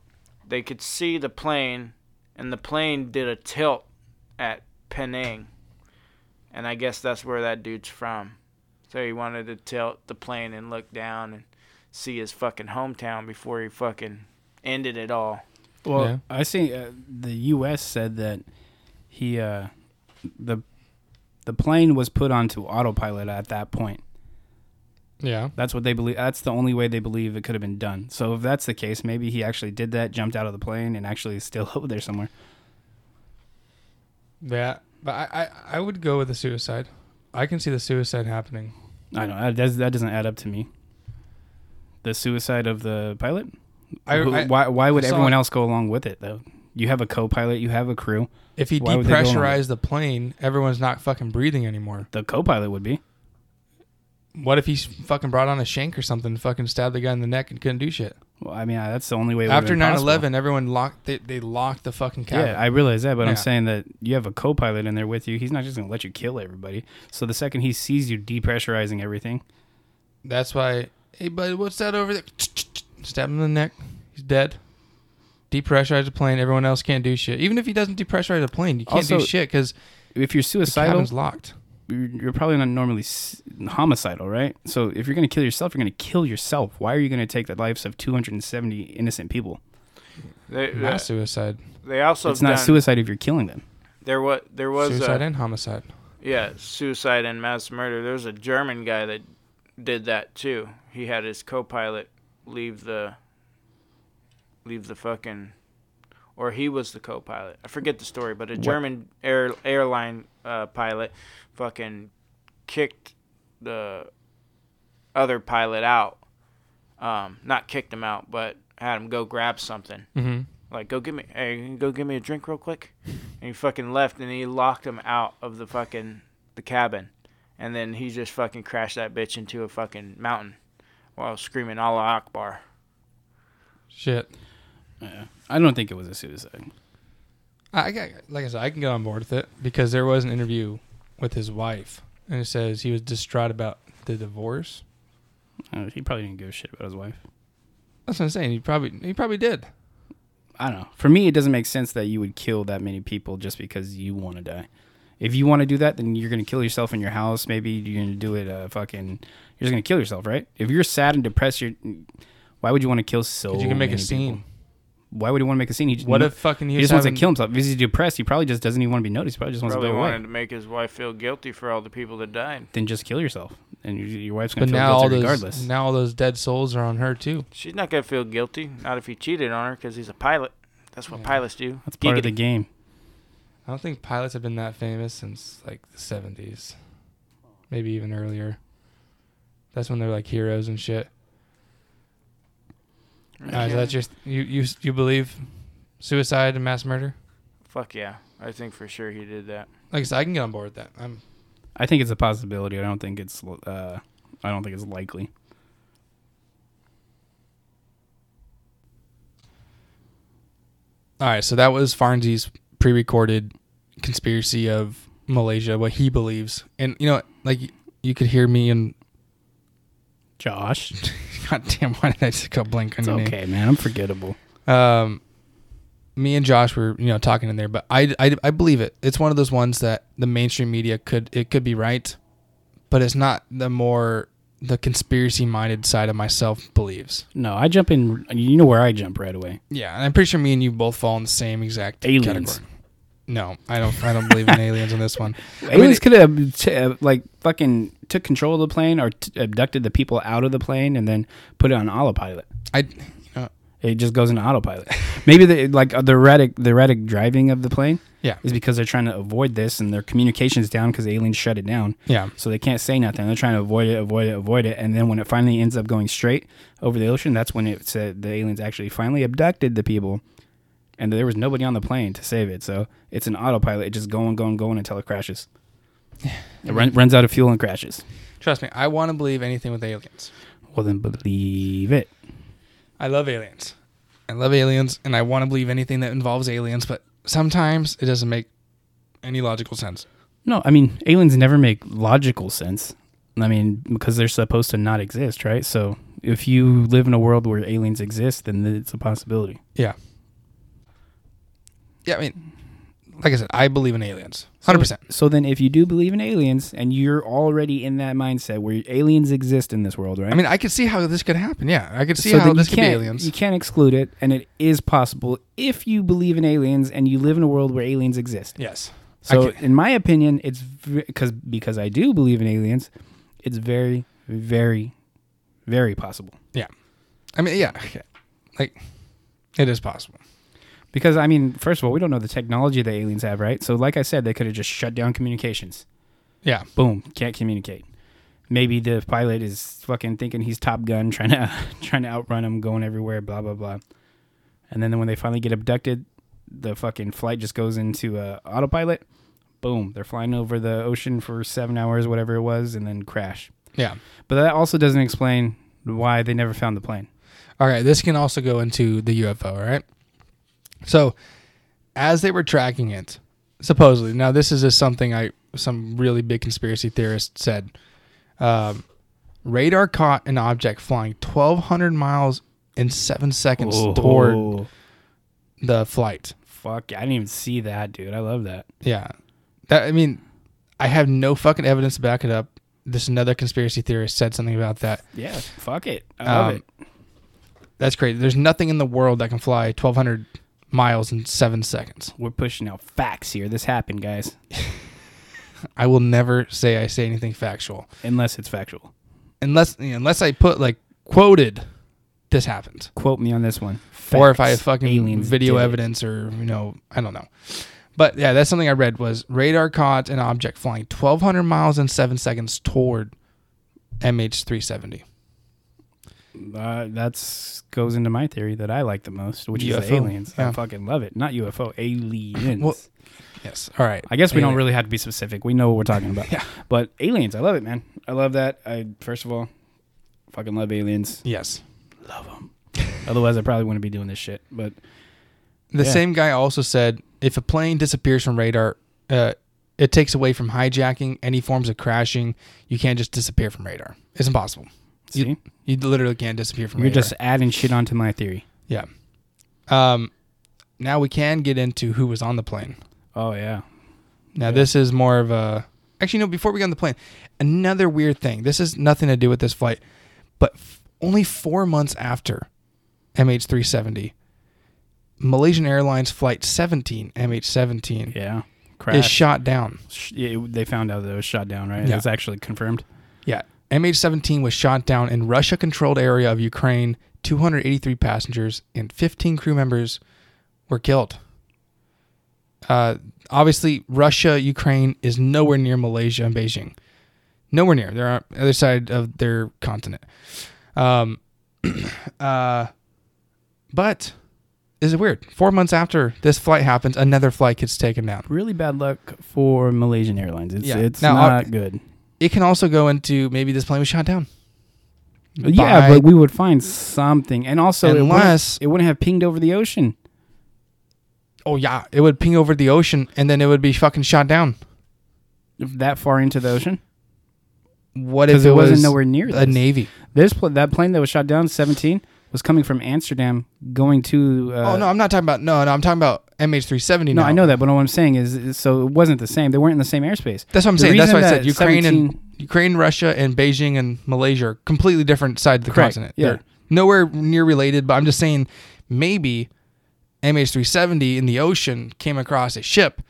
they could see the plane, and the plane did a tilt at Penang. And I guess that's where that dude's from. So he wanted to tilt the plane and look down and see his fucking hometown before he fucking ended it all. Well, Yeah. I see uh, the U.S. said that he uh, the the plane was put onto autopilot at that point. Yeah. That's what they believe. That's the only way they believe it could have been done. So if that's the case, maybe he actually did that, jumped out of the plane, and actually is still over there somewhere. Yeah. But I, I, I would go with the suicide. I can see the suicide happening. I don't know. That, does, that doesn't add up to me. The suicide of the pilot. I- Who- I- why? Why would everyone else go along with it though? You have a co-pilot. You have a crew. If he Why would they go along depressurized the plane, everyone's not fucking breathing anymore. The co-pilot would be. What if he s- fucking brought on a shank or something, and fucking stabbed the guy in the neck and couldn't do shit? Well, I mean, that's the only way. it would've After been 9 possible. 11, everyone locked, they, they locked the fucking cabin. Yeah, I realize that, but Yeah. I'm saying that you have a co-pilot in there with you. He's not just gonna let you kill everybody. So the second he sees you depressurizing everything, That's why, hey, buddy, what's that over there? Stab him in the neck. He's dead. Depressurize the plane. Everyone else can't do shit. Even if he doesn't depressurize the plane, you can't do shit because if you're the suicidal, cabin's locked. you're you're probably not normally s- homicidal, right? So if you're gonna kill yourself, you're gonna kill yourself. Why are you gonna take the lives of 270 innocent people? They, Mass suicide. they also it's not done, suicide if you're killing them. There was there was Suicide a, and homicide. Yeah, suicide and mass murder. There was a German guy that did that too. He had his co-pilot leave the leave the fucking or he was the co-pilot. I forget the story, but a German air airline uh, pilot fucking kicked the other pilot out. Um, not kicked him out, but had him go grab something. Mm-hmm. Like, go give me, hey, go give me a drink real quick. And he fucking left, and he locked him out of the fucking the cabin, and then he just fucking crashed that bitch into a fucking mountain, while screaming Allah Akbar. Shit. Yeah. I don't think it was a suicide. I, like I said, I can get on board with it because there was an interview with his wife, and it says he was distraught about the divorce. Uh, he probably didn't give a shit about his wife. That's what I'm saying. He probably he probably did. I don't know. For me, it doesn't make sense that you would kill that many people just because you want to die. If you want to do that, then you're gonna kill yourself in your house. Maybe you're gonna do it. Uh, fucking, you're just gonna kill yourself, right? If you're sad and depressed, you're. Why would you want to kill so? you can make a many scene. People? Why would he want to make a scene? He just, What if fucking he, he was just wants to kill himself? If he's depressed, he probably just doesn't even want to be noticed. He probably just wants Probably to go wanted away. to make his wife feel guilty for all the people that died. Then just kill yourself, and your, your wife's gonna But feel now all guilty those regardless. now all those dead souls are on her too. She's not gonna feel guilty, not if he cheated on her, because he's a pilot. That's what Yeah. pilots do. That's part of the game. I don't think pilots have been that famous since like the 70s, maybe even earlier. That's when they're like heroes and shit. Uh, is that just you? You you believe suicide and mass murder? Fuck yeah, I think for sure he did that. Like I said, I can get on board with that. I'm I think it's a possibility. I don't think it's. Uh, I don't think it's likely. all right. So that was Farnsey's pre-recorded conspiracy of Malaysia, what he believes, and you know, like you could hear me and Josh, God damn, why did I just go blank on it's your name? okay, man. I'm forgettable. um, me and Josh were you know talking in there, but I, I, I believe it. It's one of those ones that the mainstream media could it could be right, but it's not the more the conspiracy minded side of myself believes. No, I jump in. You know where I jump right away. Yeah, and I'm pretty sure me and you both fall in the same exact Aliens. category. No, I don't. I don't believe in aliens in this one. I Aliens mean, could have t- uh, like fucking took control of the plane or t- abducted the people out of the plane and then put it on autopilot. I, It just goes into autopilot. Maybe the like uh, the erratic the erratic driving of the plane yeah, is because they're trying to avoid this and their communications down because aliens shut it down. yeah, So they can't say nothing. They're trying to avoid it, avoid it, avoid it, and then when it finally ends up going straight over the ocean, that's when it said the aliens actually finally abducted the people, and there was nobody on the plane to save it. So it's an autopilot, it just going, going, going until it crashes. It run, runs out of fuel and crashes. Trust me, I want to believe anything with aliens. Well, then believe it. I love aliens. I love aliens, and I want to believe anything that involves aliens. But sometimes it doesn't make any logical sense. No, I mean aliens never make logical sense. I mean because they're supposed to not exist, right? So if you live in a world where aliens exist, then it's a possibility. Yeah. Yeah, I mean, like I said, I believe in aliens, hundred percent. So then, if you do believe in aliens and you're already in that mindset where aliens exist in this world, right? I mean, I could see how this could happen. Yeah, I could see so how this you could be aliens. You can't exclude it, and it is possible if you believe in aliens and you live in a world where aliens exist. yes. So, in my opinion, it's because because I do believe in aliens, it's very, very, very possible. Yeah, I mean, yeah, like it is possible. Because I mean, first of all, we don't know the technology that aliens have, right? So, like I said, they could have just shut down communications. Yeah, boom, can't communicate. Maybe the pilot is fucking thinking he's Top Gun, trying to trying to outrun him, going everywhere, blah blah blah. And then when they finally get abducted, the fucking flight just goes into uh, autopilot. Boom, they're flying over the ocean for seven hours, whatever it was, and then crash. yeah. But that also doesn't explain why they never found the plane. All right, this can also go into the UFO, all right? So, as they were tracking it, supposedly, now this is just something I some really big conspiracy theorist said. Um, radar caught an object flying 1,200 miles in seven seconds toward Oh, the flight. fuck! I didn't even see that, dude. I love that. Yeah, that I mean, I have no fucking evidence to back it up. This another conspiracy theorist said something about that. Yeah, fuck it. I love Um, it. That's crazy. There's nothing in the world that can fly 1,200 miles in seven seconds. We're pushing out facts here. This happened, guys. I will never say I say anything factual Unless it's factual. unless unless I put like quoted this happened Quote me on this one. or if I have fucking Aliens video evidence or you know I don't know. But yeah, that's something I read was radar caught an object flying 1,200 miles in seven seconds toward MH370. Uh, that's goes into my theory that I like the most, which is UFO. the aliens. I fucking love it. Not UFO, aliens. Well, Yes. All right. I guess we don't really have to be specific. We know what we're talking about. Yeah. But aliens, I love it, man. I love that. I first of all, fucking love aliens. Yes. Love them. Otherwise, I probably wouldn't be doing this shit. But The Yeah. same guy also said if a plane disappears from radar, uh, it takes away from hijacking, any forms of crashing. You can't just disappear from radar. It's impossible. See, You, you literally can't disappear from you're radar. just adding shit onto my theory. yeah. Um, now we can get into who was on the plane. Oh yeah. Now Yeah. this is more of a actually no. Before we get on the plane, another weird thing. This has nothing to do with this flight, but f- only four months after MH370, Malaysian Airlines Flight 17 MH17 Yeah. is Crash. shot down. Yeah, they found out that it was shot down, right? Yeah. It's actually confirmed. Yeah, MH17 was shot down in Russia-controlled area of Ukraine. 283 passengers and 15 crew members were killed. Uh, obviously, Russia, Ukraine is nowhere near Malaysia and Beijing. Nowhere near. They're on the other side of their continent. Um, uh, but is it weird? Four months after this flight happens, another flight gets taken down. Really bad luck for Malaysian Airlines. It's Yeah. it's Now, not uh, good. It can also go into maybe this plane was shot down. Yeah, but we would find something, and also it wouldn't- Unless- it wouldn't have pinged over the ocean. Oh yeah, it would ping over the ocean and then it would be fucking shot down. that far into the ocean What if it, it wasn't was nowhere near a this. navy? This pl- that plane that was shot down, seventeen, was coming from Amsterdam going to. Uh, oh no, I'm not talking about no, no, I'm talking about MH370. no, now. I know that, but what I'm saying is, is, so it wasn't the same. They weren't in the same airspace. That's what I'm The saying. That's what I said. Ukraine 17 and Ukraine, Russia, and Beijing and Malaysia are completely different sides of the Correct, continent. yeah. They're nowhere near related. But I'm just saying, maybe MH370 in the ocean came across a ship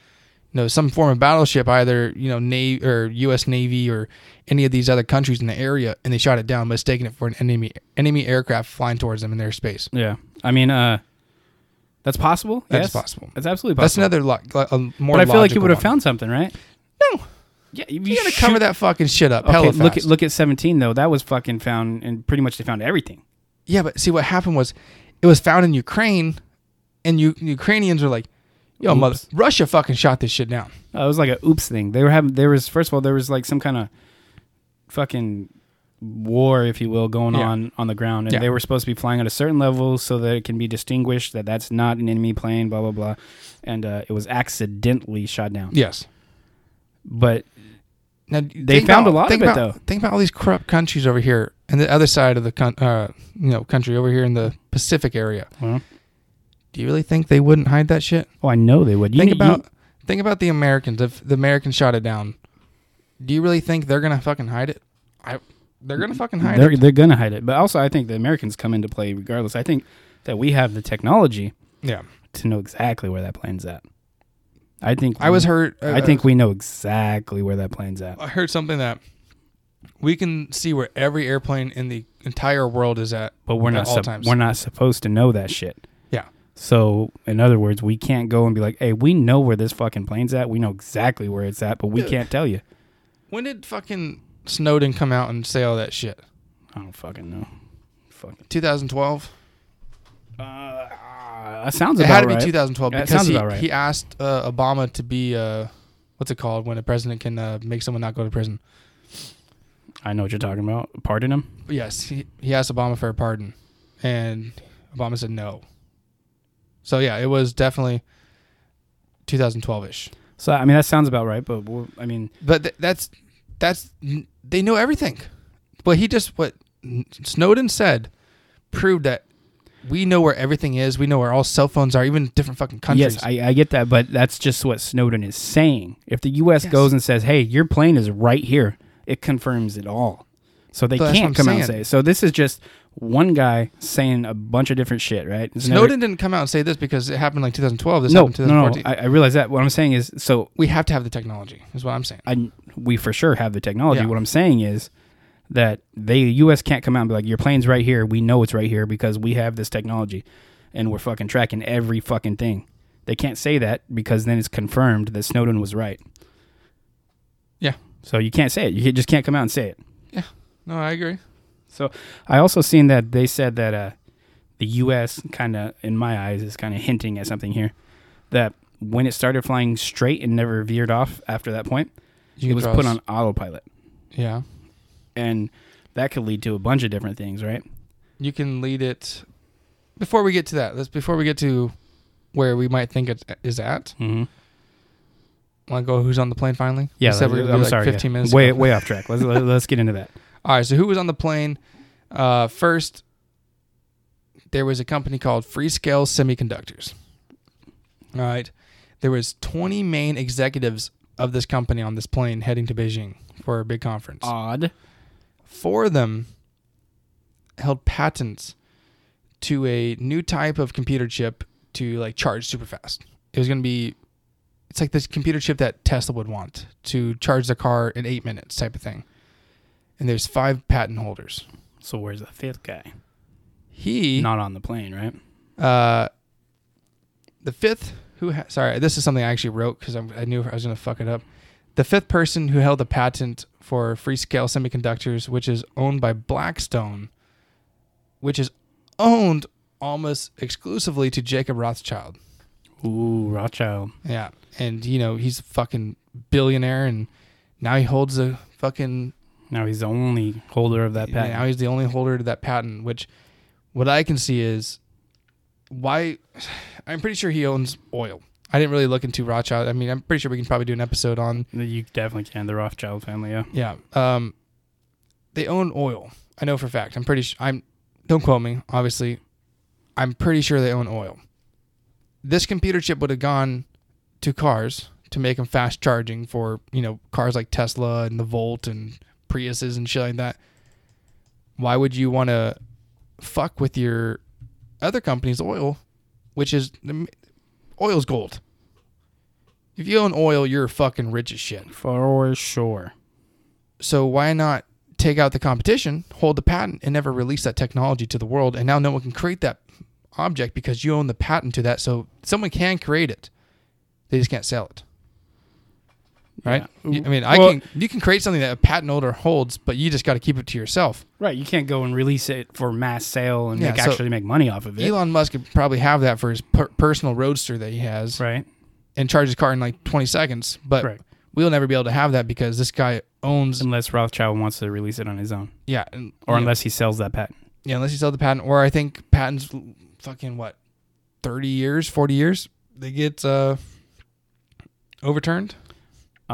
you know, some form of battleship, either you know, Navy or U.S. Navy or any of these other countries in the area, and they shot it down, mistaking it for an enemy enemy aircraft flying towards them in their space. Yeah. I mean, uh, that's possible. That's yes. possible. That's absolutely possible. That's another lo- lo- a more. But I feel like you would have found something, right? No. Yeah, you, You gotta cover that fucking shit up. Okay, look at look at 17 though. That was fucking found, and pretty much they found everything. Yeah, but see what happened was, it was found in Ukraine, and you Ukrainians are like, "Yo, Oops. mother, Russia fucking shot this shit down." Uh, it was like a oops thing. They were having. There was first of all there was like some kind of fucking war, if you will, going Yeah. on on the ground, and Yeah. they were supposed to be flying at a certain level so that it can be distinguished that that's not an enemy plane. Blah blah blah, and uh, it was accidentally shot down. Yes. But Now, They found about- a lot of think it, about- though. Think about all these corrupt countries over here, and the other side of the con- uh, you know country over here in the Pacific area. Do you really think they wouldn't hide that shit? oh, I know they would. You think need- about you- think about the Americans. If the Americans shot it down, do you really think they're gonna fucking hide it? I they're gonna fucking hide they're it. they're gonna hide it. But also, I think the Americans come into play regardless. I think that we have the technology Yeah, to know exactly where that plane's at. I think I was hurt. Uh, I think we know exactly where that plane's at. I heard something that we can see where every airplane in the entire world is at. But we're at not all sup- times. we're not supposed to know that shit. Yeah. So in other words, we can't go and be like, "Hey, we know where this fucking plane's at. We know exactly where it's at, but we Dude. can't tell you." When did fucking Snowden come out and say all that shit? I don't fucking know. Fucking. 2012. Uh, that sounds about It about had to be 2012 That because he, about right. he asked uh, Obama to be uh, what's it called when a president can uh, make someone not go to prison. I know what you're talking about. Pardon him. Yes, he, he asked Obama for a pardon, and Obama said no. So yeah, it was definitely 2012ish. So I mean, that sounds about right. But I mean, But th- that's that's they know everything. But he just what Snowden said proved that we know where everything is. We know where all cell phones are, even different fucking countries. yes, I, I get that, but that's just what Snowden is saying. If the U.S. Yes. goes and says, "Hey, your plane is right here," it confirms it all. So they But can't come out and say. So this is just one guy saying a bunch of different shit, right? It's never- Snowden didn't come out and say this because it happened like 2012. This no, happened no, no. 2014. I, I realize that. What I'm saying is, so we have to have the technology. Is what I'm saying. I we for sure have the technology. Yeah. What I'm saying is that they the U.S. can't come out and be like, "Your plane's right here. We know it's right here because we have this technology, and we're fucking tracking every fucking thing." They can't say that because then it's confirmed that Snowden was right. Yeah. So you can't say it. You just can't come out and say it. Yeah. No, I agree. So I also seen that they said that uh, the U.S. kind of, in my eyes, is kind of hinting at something here. That when it started flying straight and never veered off after that point, You it was put us- on autopilot, Yeah, and that could lead to a bunch of different things, right? you can lead it. Before we get to that, let's before we get to where we might think it is at. Mm-hmm. Want to go? Who's on the plane finally? Yeah, We said we I'm like sorry. 15 yeah. minutes. Way ago. way off track. Let's let's get into that. All right. So who was on the plane? Uh, first, there was a company called Freescale Semiconductors. All right. There was 20 main executives of this company on this plane heading to Beijing for a big conference. Odd. Four of them held patents to a new type of computer chip to like charge super fast. It was going to be it's like this computer chip that Tesla would want to charge the car in 8 minutes type of thing. And there's five patent holders. So where's the fifth guy? He Not on the plane, right? uh the fifth who ha- sorry, this is something I actually wrote cuz I knew I was going to fuck it up. The fifth person who held the patent for Freescale Semiconductors, which is owned by Blackstone, which is owned almost exclusively to Jacob Rothschild. Ooh, Rothschild. Yeah. And you know, he's a fucking billionaire and now he holds a fucking Now he's the only holder of that patent. Now he's the only holder to that patent, which what I can see is why I'm pretty sure he owns oil. I didn't really look into Rothschild. I mean, I'm pretty sure we can probably do an episode on you definitely can. The Rothschild family, yeah. yeah. Um they own oil. I know for a fact. I'm pretty sure I'm don't quote me, obviously. I'm pretty sure they own oil. This computer chip would have gone to cars to make them fast charging for, you know, cars like Tesla and the Volt and Priuses and shit like that. Why would you want to fuck with your other company's oil, which is oil's gold. If you own oil, you're fucking rich as shit. For sure. So why not take out the competition, hold the patent, and never release that technology to the world? And now no one can create that object because you own the patent to that. So someone can create it, they just can't sell it. Right? Yeah. I mean, I Well- can. You can create something that a patent holder holds, but you just got to keep it to yourself. Right. You can't go and release it for mass sale and Yeah, make, so actually make money off of it. Elon Musk could probably have that for his per- personal roadster that he has, right. and charge his car in like 20 seconds. But Right. we'll never be able to have that because this guy owns. Unless Rothschild wants to release it on his own, Yeah, and- or yeah. unless he sells that patent. Yeah, unless he sell the patent, or I think patents, fucking what, thirty years, forty years, they get uh, overturned Uh,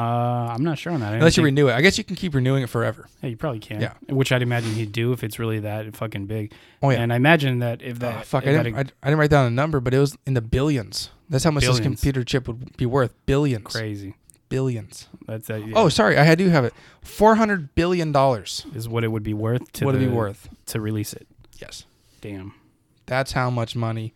I'm not sure on that. I unless you think- renew it. I guess you can keep renewing it forever. Yeah, you probably can. Yeah. Which I'd imagine he'd do if it's really that fucking big. Oh yeah, And I imagine that if that Ah, fuck, I if that didn't, I, I didn't write down a number, but it was in the billions. That's how much this computer chip would be worth. Billions, crazy. billions. That's that. Oh, sorry, I do have it. Four hundred billion dollars. is what it would be worth to What would it be worth? to release it. Yes, Damn. that's how much money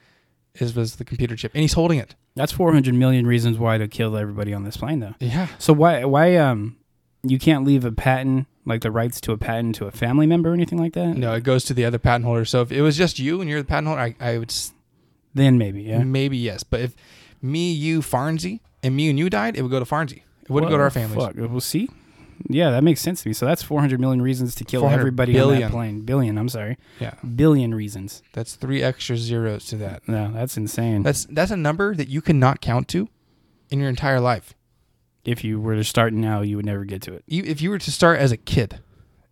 is was the computer chip, and he's holding it. That's 400 million reasons why to kill everybody on this plane, though. Yeah, So why why um you can't leave a patent like the rights to a patent to a family member or anything like that? no, it goes to the other patent holder. So if it was just you and you're the patent holder, I, I would s- Then maybe, yeah. Maybe yes, but if me, you, Farnsey, and me and you died, it would go to Farnsey. It wouldn't go to our families. Fuck. We'll see. Yeah, that makes sense to me. So that's 400 million reasons to kill 400 everybody on billion. that plane. Billion, I'm sorry. Yeah, Billion reasons. that's three extra zeros to that. No, that's insane. That's that's a number that you cannot count to in your entire life. if you were to start now, you would never get to it. You, if you were to start as a kid,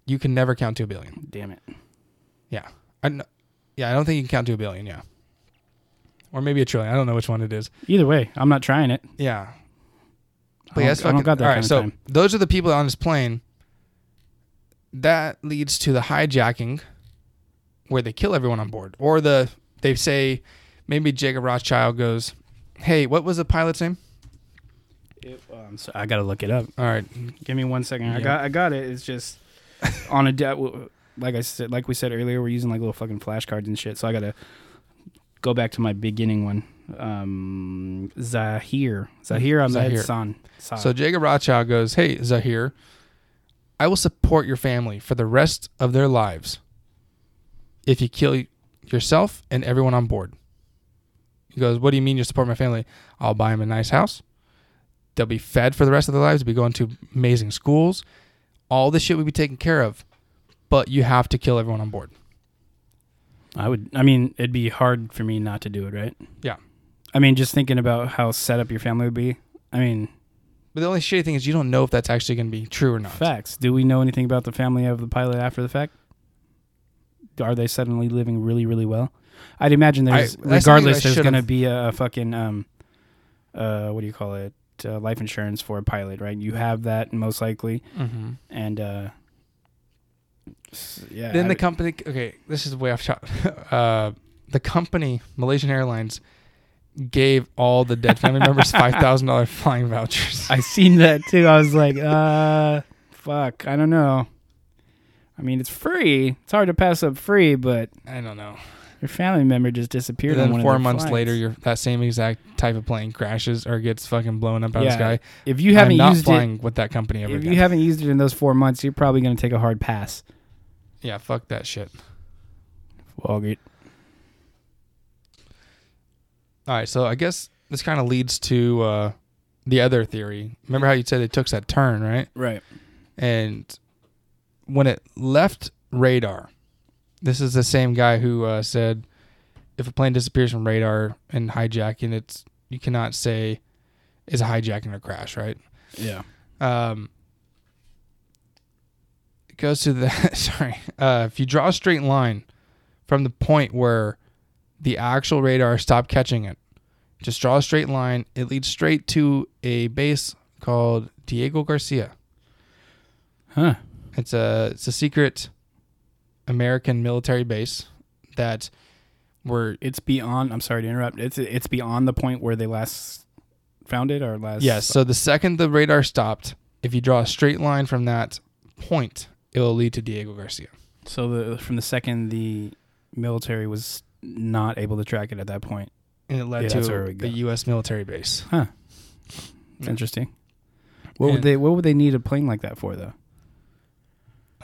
you can never count to a billion. Damn it. Yeah, I yeah, I don't think you can count to a billion. Yeah, or maybe a trillion. I don't know which one it is. Either way, I'm not trying it. Yeah, but don't- yes, I don't got that all right. so time. those are the people on this plane. That leads to the hijacking, where they kill everyone on board, or the they say maybe Jacob Rothschild goes, "Hey, what was the pilot's name?" um, so I gotta look it up. All right, Give me one second. I got I got it. It's just on a de- w- like I said, like we said earlier, we're using like little fucking flashcards and shit. So I gotta go back to my beginning one. Um, Zaharie, Zaharie Ahmed. San. Sa- so Jacob Rothschild goes, "Hey, Zaharie, I will support your family for the rest of their lives if you kill yourself and everyone on board." He goes, "What do you mean you support my family? I'll buy them a nice house. They'll be fed for the rest of their lives. They'll be going to amazing schools. All this shit will be taken care of, but you have to kill everyone on board." I would. I mean, it'd be hard for me not to do it, right? Yeah. I mean, just thinking about how set up your family would be. I mean, But the only shitty thing is you don't know if that's actually going to be true or not. facts. Do we know anything about the family of the pilot after the fact? Are they suddenly living really, really well? I'd imagine there's, I regardless, there's going to be a, fucking, um, uh, what do you call it? Uh, life insurance for a pilot, right? You have that most likely, Mm-hmm. and uh, yeah. Then the company, okay, this is way off shot. Uh, the company, Malaysian Airlines, gave all the dead family members five thousand dollars flying vouchers. I seen that too. I was like, uh, fuck, I don't know. I mean, it's free. It's hard to pass up free, but I don't know. your family member just disappeared. And on then one four their months flights. later, your that same exact type of plane crashes or gets fucking blown up out of the sky. if you haven't I'm not used flying it, with that company ever if again. you haven't used it in those four months, you're probably going to take a hard pass. yeah, fuck that shit. Well, great. All right, so I guess this kind of leads to uh, the other theory. Remember how you said it took that turn, right? Right. and when it left radar, this is the same guy who uh, said if a plane disappears from radar and hijacking, it's you cannot say is a hijacking or crash, right? Yeah. Um, it goes to the sorry. Uh, if you draw a straight line from the point where the actual radar stopped catching it, just draw a straight line. It leads straight to a base called Diego Garcia. Huh. It's a it's a secret American military base that were It's beyond. I'm sorry to interrupt. It's it's beyond the point where they last found it or last. yes. So the second the radar stopped, if you draw a straight line from that point, it will lead to Diego Garcia. So the from the second the military was not able to track it at that point. And it led Yeah, to the. U.S. military base. It's interesting. What would they What would they need a plane like that for though?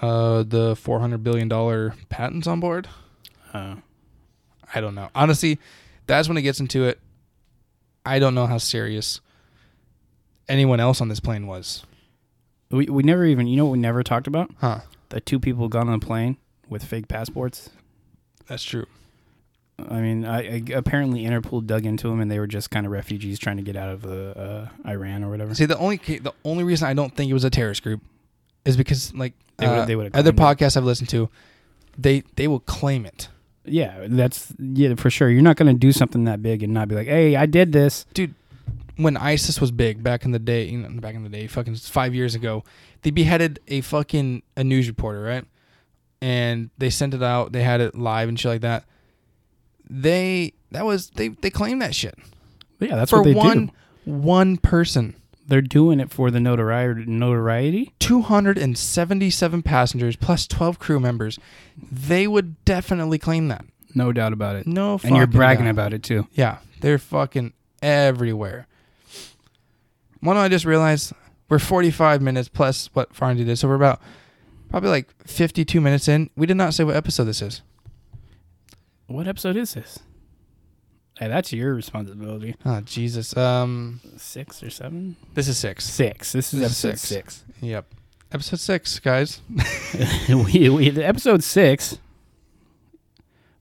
Uh, the four hundred billion dollar patents on board. Uh, I don't know. Honestly, that's when it gets into it. I don't know how serious anyone else on this plane was. we we never even you know what we never talked about Huh. the two people got on a plane with fake passports. That's true. I mean, I, I apparently Interpol dug into them and they were just kind of refugees trying to get out of the uh, Iran or whatever. See, the only the only reason I don't think it was a terrorist group is because like They would've- uh, they other podcasts I've listened to, they they will claim it. Yeah, that's yeah for sure. You're not going to do something that big and not be like, "Hey, I did this." Dude, when ISIS was big back in the day, you know, back in the day, fucking five years ago, they beheaded a fucking a news reporter, right? And they sent it out. They had it live and shit like that. They that was they they claim that shit Yeah, that's for what they one do. one person. They're doing it for the notoriety. Notoriety. Two hundred and seventy-seven passengers plus twelve crew members. They would definitely claim that. No doubt about it. No, and you're bragging doubt. about it too. Yeah, they're fucking everywhere. One, I just realized we're 45 minutes plus what Farnsey did, so we're about probably like 52 minutes in. We did not say what episode this is. What episode is this? Hey, that's your responsibility. Oh Jesus. Um, Six or seven? this is six. Six. This is This is episode six. six. Yep, episode six, guys. we, we episode six.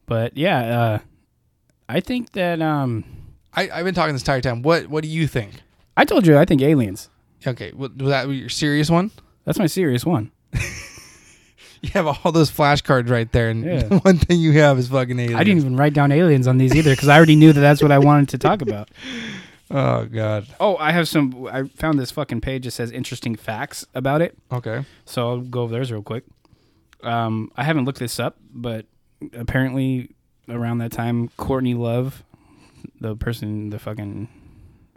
But yeah, uh, I think that um, I I've been talking this entire time. What What do you think? I told you I think aliens. Okay, wa- was that your serious one? That's my serious one. You have all those flashcards right there, and Yeah. one thing you have is fucking aliens. I didn't even write down aliens on these either because I already knew that that's what I wanted to talk about. Oh God. Oh, I have some. I found this fucking page that says interesting facts about it. Okay. So I'll go over theirs real quick. Um, I haven't looked this up, but apparently around that time, Courtney Love, the person, the fucking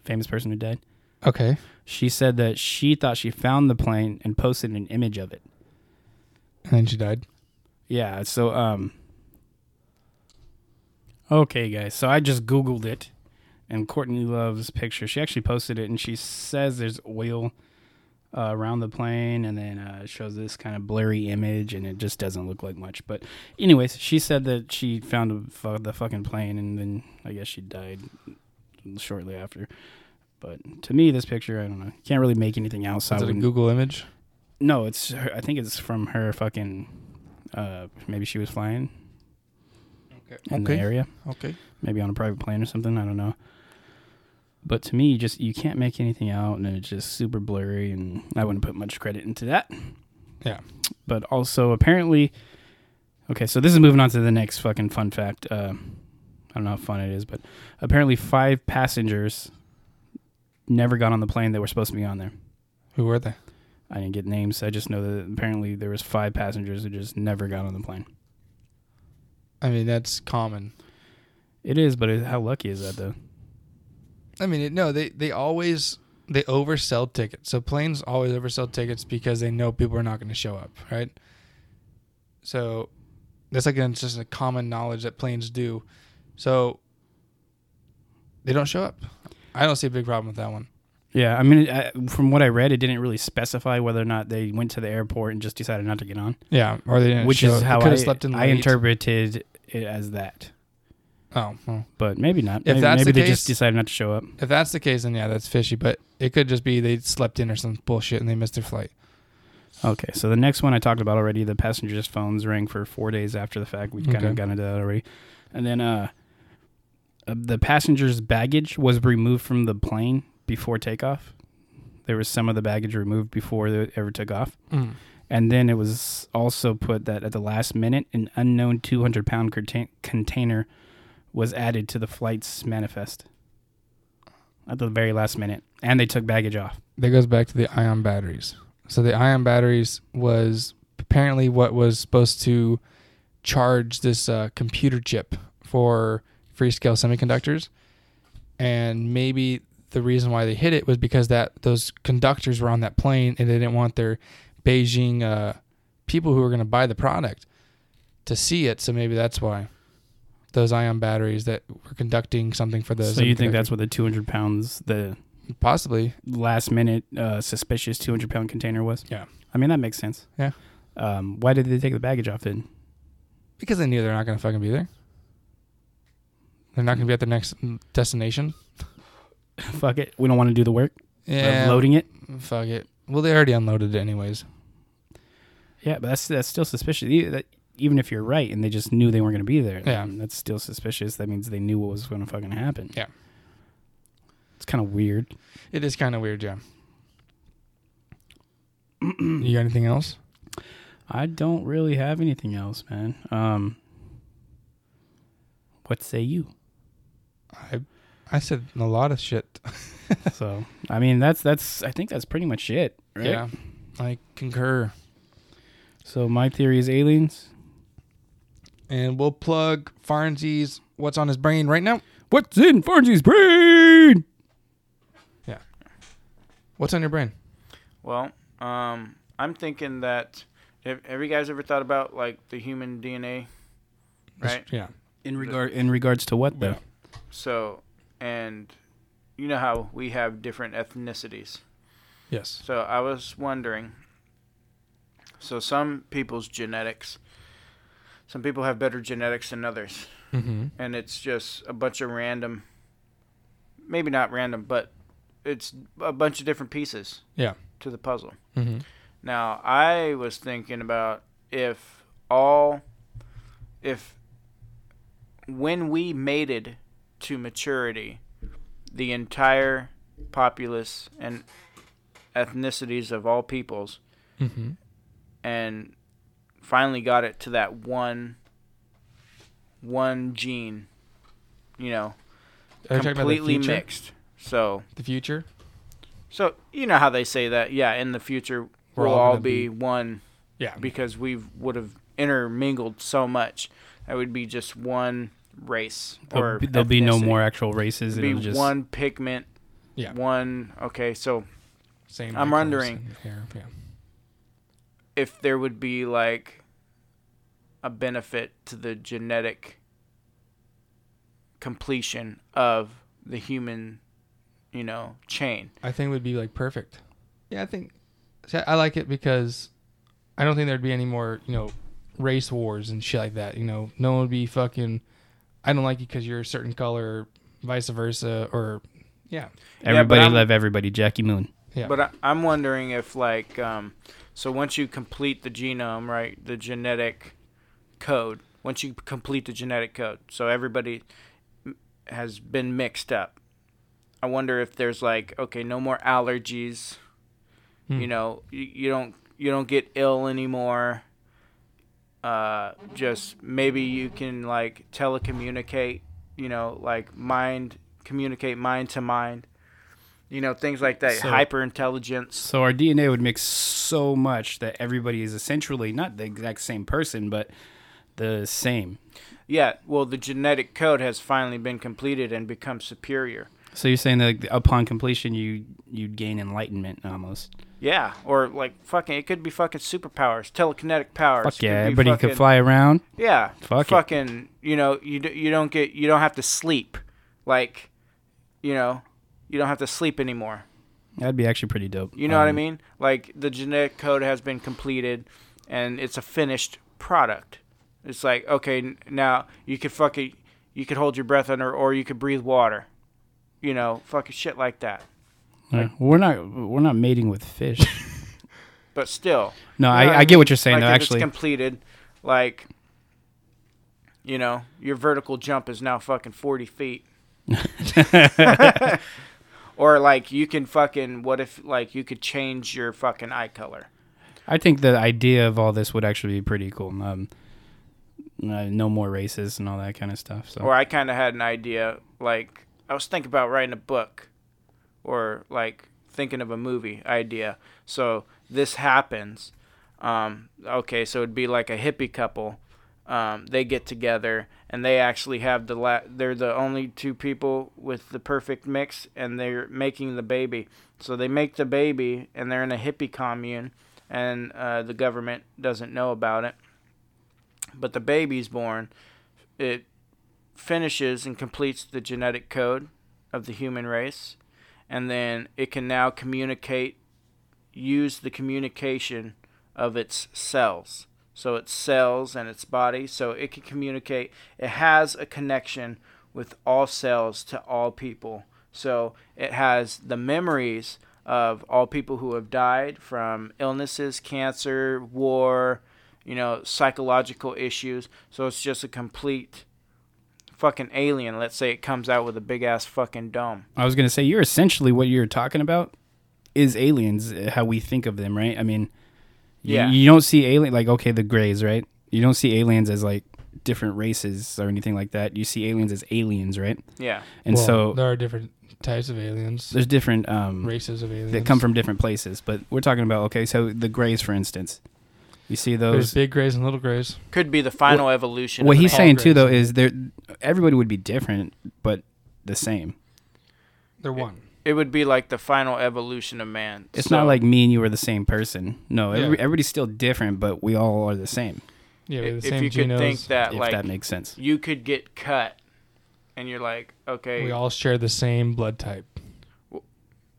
famous person who died, Okay. she said that she thought she found the plane and posted an image of it. And then she died. Yeah. So um. Okay, guys. So I just Googled it, and Courtney Love's picture. She actually posted it, and she says there's oil uh, around the plane, and then uh, it shows this kind of blurry image, and it just doesn't look like much. But, anyways, she said that she found the fucking plane, and then I guess she died shortly after. But to me, this picture, I don't know, can't really make anything else. I Is it a Google image? No, it's her, I think it's from her fucking. Uh, maybe she was flying Okay. in the area, Okay. maybe on a private plane or something. I don't know. But to me, just you can't make anything out, and it's just super blurry, and I wouldn't put much credit into that. Yeah. But also, apparently, okay, so this is moving on to the next fucking fun fact. Uh, I don't know how fun it is, but apparently, five passengers never got on the plane that were supposed to be on there. Who were they? I didn't get names. I just know that apparently there was five passengers who just never got on the plane. I mean, that's common. It is, but it, how lucky is that though? I mean, it, no, they they always they oversell tickets. So planes always oversell tickets because they know people are not going to show up, right? So that's like it's just a common knowledge that planes do. So they don't show up. I don't see a big problem with that one. Yeah, I mean, I, from what I read, it didn't really specify whether or not they went to the airport and just decided not to get on, Yeah, or they didn't. which show is how I, slept in I late. interpreted it as that. Oh, well. But maybe not. If maybe that's maybe the they just decided not to show up. if that's the case, then yeah, that's fishy. But it could just be they slept in or some bullshit and they missed their flight. Okay, so the next one I talked about already. The passengers' phones rang for four days after the fact. We've kind Okay. of got into that already, and then uh, uh, the passengers' baggage was removed from the plane before takeoff. There was some of the baggage removed before they ever took off, and then it was also put that at the last minute, an unknown 200 pound contain- container was added to the flight's manifest. At the very last minute, and they took baggage off. that goes back to the ion batteries. So the ion batteries was apparently what was supposed to charge this uh, computer chip for Freescale semiconductors, and maybe the reason why they hit it was because that those conductors were on that plane and they didn't want their Beijing uh, people who were going to buy the product to see it. So maybe that's why those ion batteries that were conducting something for the. so you think that's what the 200 pounds the Possibly. last minute uh, suspicious 200 pound container was. Yeah. I mean, that makes sense. Yeah. Um, why did they take the baggage off then? Because they knew they're not going to fucking be there. They're not going to be at the next destination. Fuck it. We don't want to do the work Yeah. of loading it. Fuck it. Well, they already unloaded it anyways. Yeah, but that's that's still suspicious. E- that- Even if you're right and they just knew they weren't going to be there, Yeah. that's still suspicious. That means they knew what was going to fucking happen. Yeah. It's kind of weird. It is kind of weird, yeah. you got anything else? I don't really have anything else, man. Um, what say you? I I said a lot of shit. so, I mean, that's that's. I think that's pretty much it, right? Yeah. I concur. So my theory is aliens. And we'll plug Farnsey's What's on His Brain right now. What's in Farnsey's brain? Yeah. What's on your brain? Well, um, I'm thinking that have, have you guys ever thought about like the human DNA, right? Yeah. In regard in regards to what though? So, and you know how we have different ethnicities. Yes. So I was wondering. So some people's genetics, some people have better genetics than others, Mm-hmm. and it's just a bunch of random. Maybe not random, but it's a bunch of different pieces. Yeah. To the puzzle. Mm-hmm. Now, I was thinking about if all, if when we mated to maturity, the entire populace and ethnicities of all peoples, Mm-hmm. and finally got it to that one, one gene, you know, Are you talking about the completely future? mixed. So, The future? so you know how they say that, yeah, in the future We're we'll all all be be- one Yeah. because we would have intermingled so much. That would be just one race There'll, or be, there'll be no more actual races. It'd It'll be just one pigment. Yeah. One. Okay, so Same. I'm eye wondering- hair, Yeah. if there would be like a benefit to the genetic completion of the human, you know, chain. I think it would be like perfect. Yeah, I think see, I like it because I don't think there'd be any more, you know, race wars and shit like that. You know, no one would be fucking. I don't like you because you're a certain color, vice versa, or yeah, everybody I'm- love everybody. Jackie Moon. yeah. But I, I'm wondering if, like, um, so once you complete the genome, right, the genetic code, once you complete the genetic code, so everybody has been mixed up. I wonder if there's like, okay, no more allergies. Hmm. You know, you, you don't you don't get ill anymore. Uh, just maybe you can like telecommunicate. You know, like mind communicate mind to mind. You know, things like that. So- Hyper intelligence. So our DNA would mix so much that everybody is essentially not the exact same person, but the same. Yeah, well, the genetic code has finally been completed and become superior. So you're saying that upon completion, you you'd gain enlightenment almost. Yeah, or like fucking, it could be fucking superpowers, telekinetic powers. Fuck yeah, everybody fucking- could fly around. Yeah, Fuck it. fucking, you know, you you don't get, you don't have to sleep, like, you know, you don't have to sleep anymore. That'd be actually pretty dope. You know what I Um, mean? Like the genetic code has been completed, and it's a finished product. It's like okay, now you could fucking, you could hold your breath under, or you could breathe water. You know, fucking shit like that. yeah. we're not we're not mating with fish. But still, no, You know I, I get what you're saying like though. if Actually, it's completed, like, you know, your vertical jump is now fucking forty feet. or like you can fucking what if like you could change your fucking eye color? I think the idea of all this would actually be pretty cool. Um, uh, no more races and all that kind of stuff. So Or I kind of had an idea like I was thinking about writing a book or like thinking of a movie idea. So this happens. Um, okay, so it'd be like a hippie couple. Um, they get together and they actually have the la- they're the only two people with the perfect mix and they're making the baby. So they make the baby and they're in a hippie commune and uh, the government doesn't know about it. But the baby's born. It finishes and completes the genetic code of the human race and then it can now communicate, use the communication of its cells. So its cells and its body, so it can communicate. It has a connection with all cells to all people. So it has the memories of all people who have died from illnesses, cancer, war, you know, psychological issues. So it's just a complete fucking alien. Let's say it comes out with a big ass fucking dome. I was gonna say you're essentially what you're talking about is aliens, uh, how we think of them, right? I mean, you- Yeah. you, don't see alien like okay, the Greys, right? You don't see aliens as like different races or anything like that. You see aliens as aliens, right? Yeah. And Well, so there are different types of aliens, there's different um, races of aliens that come from different places, but we're talking about okay, so the Greys, for instance, you see There's those. big grays and little grays. Could be the final evolution. What of he's man. saying too, though, is there everybody would be different, but the same. They're one. It would be like the final evolution of man. It's So not like me and you are the same person. No, Yeah. every, everybody's still different, but we all are the same. Yeah, we have the if same you could think that if like that makes sense. you could get cut, and you're like, okay, we all share the same blood type.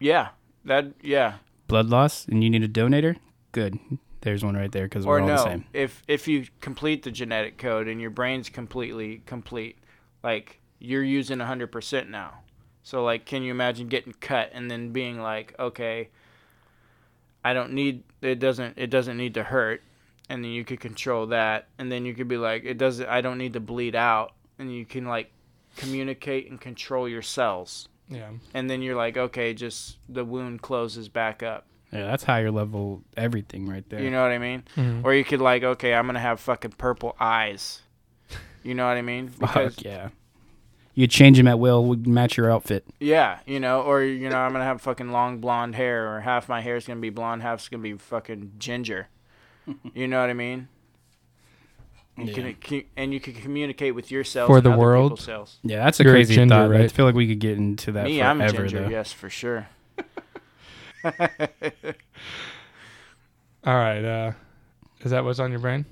yeah, that yeah, Blood loss, and you need a donator. Good, there's one right there because we're all no, the same. if if you complete the genetic code and your brain's completely complete, like you're using hundred percent now. So like, can you imagine getting cut and then being like, okay, I don't need it doesn't it doesn't need to hurt, and then you could control that, and then you could be like, it doesn't I don't need to bleed out, and you can like communicate and control your cells, Yeah. and then you're like, okay, just the wound closes back up. Yeah, that's higher level everything right there. You know what I mean? Mhm. Or you could like, okay, I'm gonna have fucking purple eyes. You know what I mean? Because Fuck yeah. You change them at will, would match your outfit. yeah, you know, or you know, I'm gonna have fucking long blonde hair, or half my hair is gonna be blonde, half's gonna be fucking ginger. you know what I mean? You Yeah. can, and you can communicate with yourself For the other world? cells. Yeah, that's a You're a crazy ginger, thought. I feel like we could get into that Me, forever, I'm a ginger, though. yes, for sure. All right. Uh, is that what's on your brain?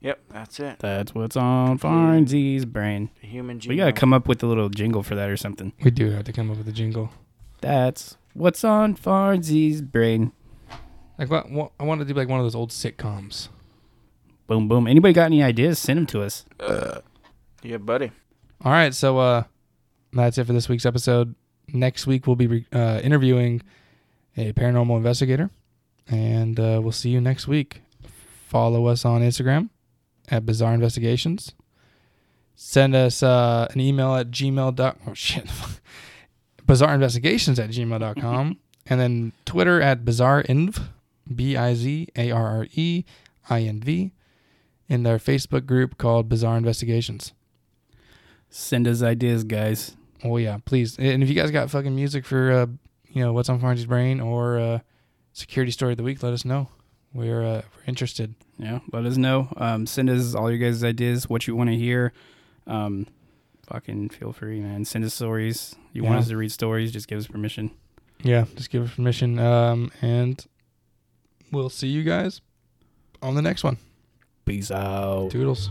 Yep, that's it. That's what's on Farnsey's brain. The human genome. We gotta come up with a little jingle for that or something. We do have to come up with a jingle. That's what's on Farnsey's brain. Like what? what I want to do like one of those old sitcoms. Boom, boom. Anybody got any ideas? Send them to us. Yeah, buddy. All right. So uh, that's it for this week's episode. Next week we'll be re- uh, interviewing a paranormal investigator, and uh, we'll see you next week. Follow us on Instagram at Bizarre Investigations. Send us uh, an email at gmail. Dot, oh shit. bizarreinvestigations at gmail.com and then Twitter at Bizarre Inv, B I Z A R R E I N V, in their Facebook group called Bizarre Investigations. Send us ideas, guys. Oh yeah, please. And if you guys got fucking music for uh, you know what's on Farnsey's brain or uh, security story of the week, let us know. We're uh, we're interested. Yeah, let us know. Um, send us all your guys' ideas, what you want to hear. Um, fucking feel free, man. Send us stories. You want us to read stories? Just give us permission. Yeah, just give us permission. Um, and we'll see you guys on the next one. Peace out. Toodles.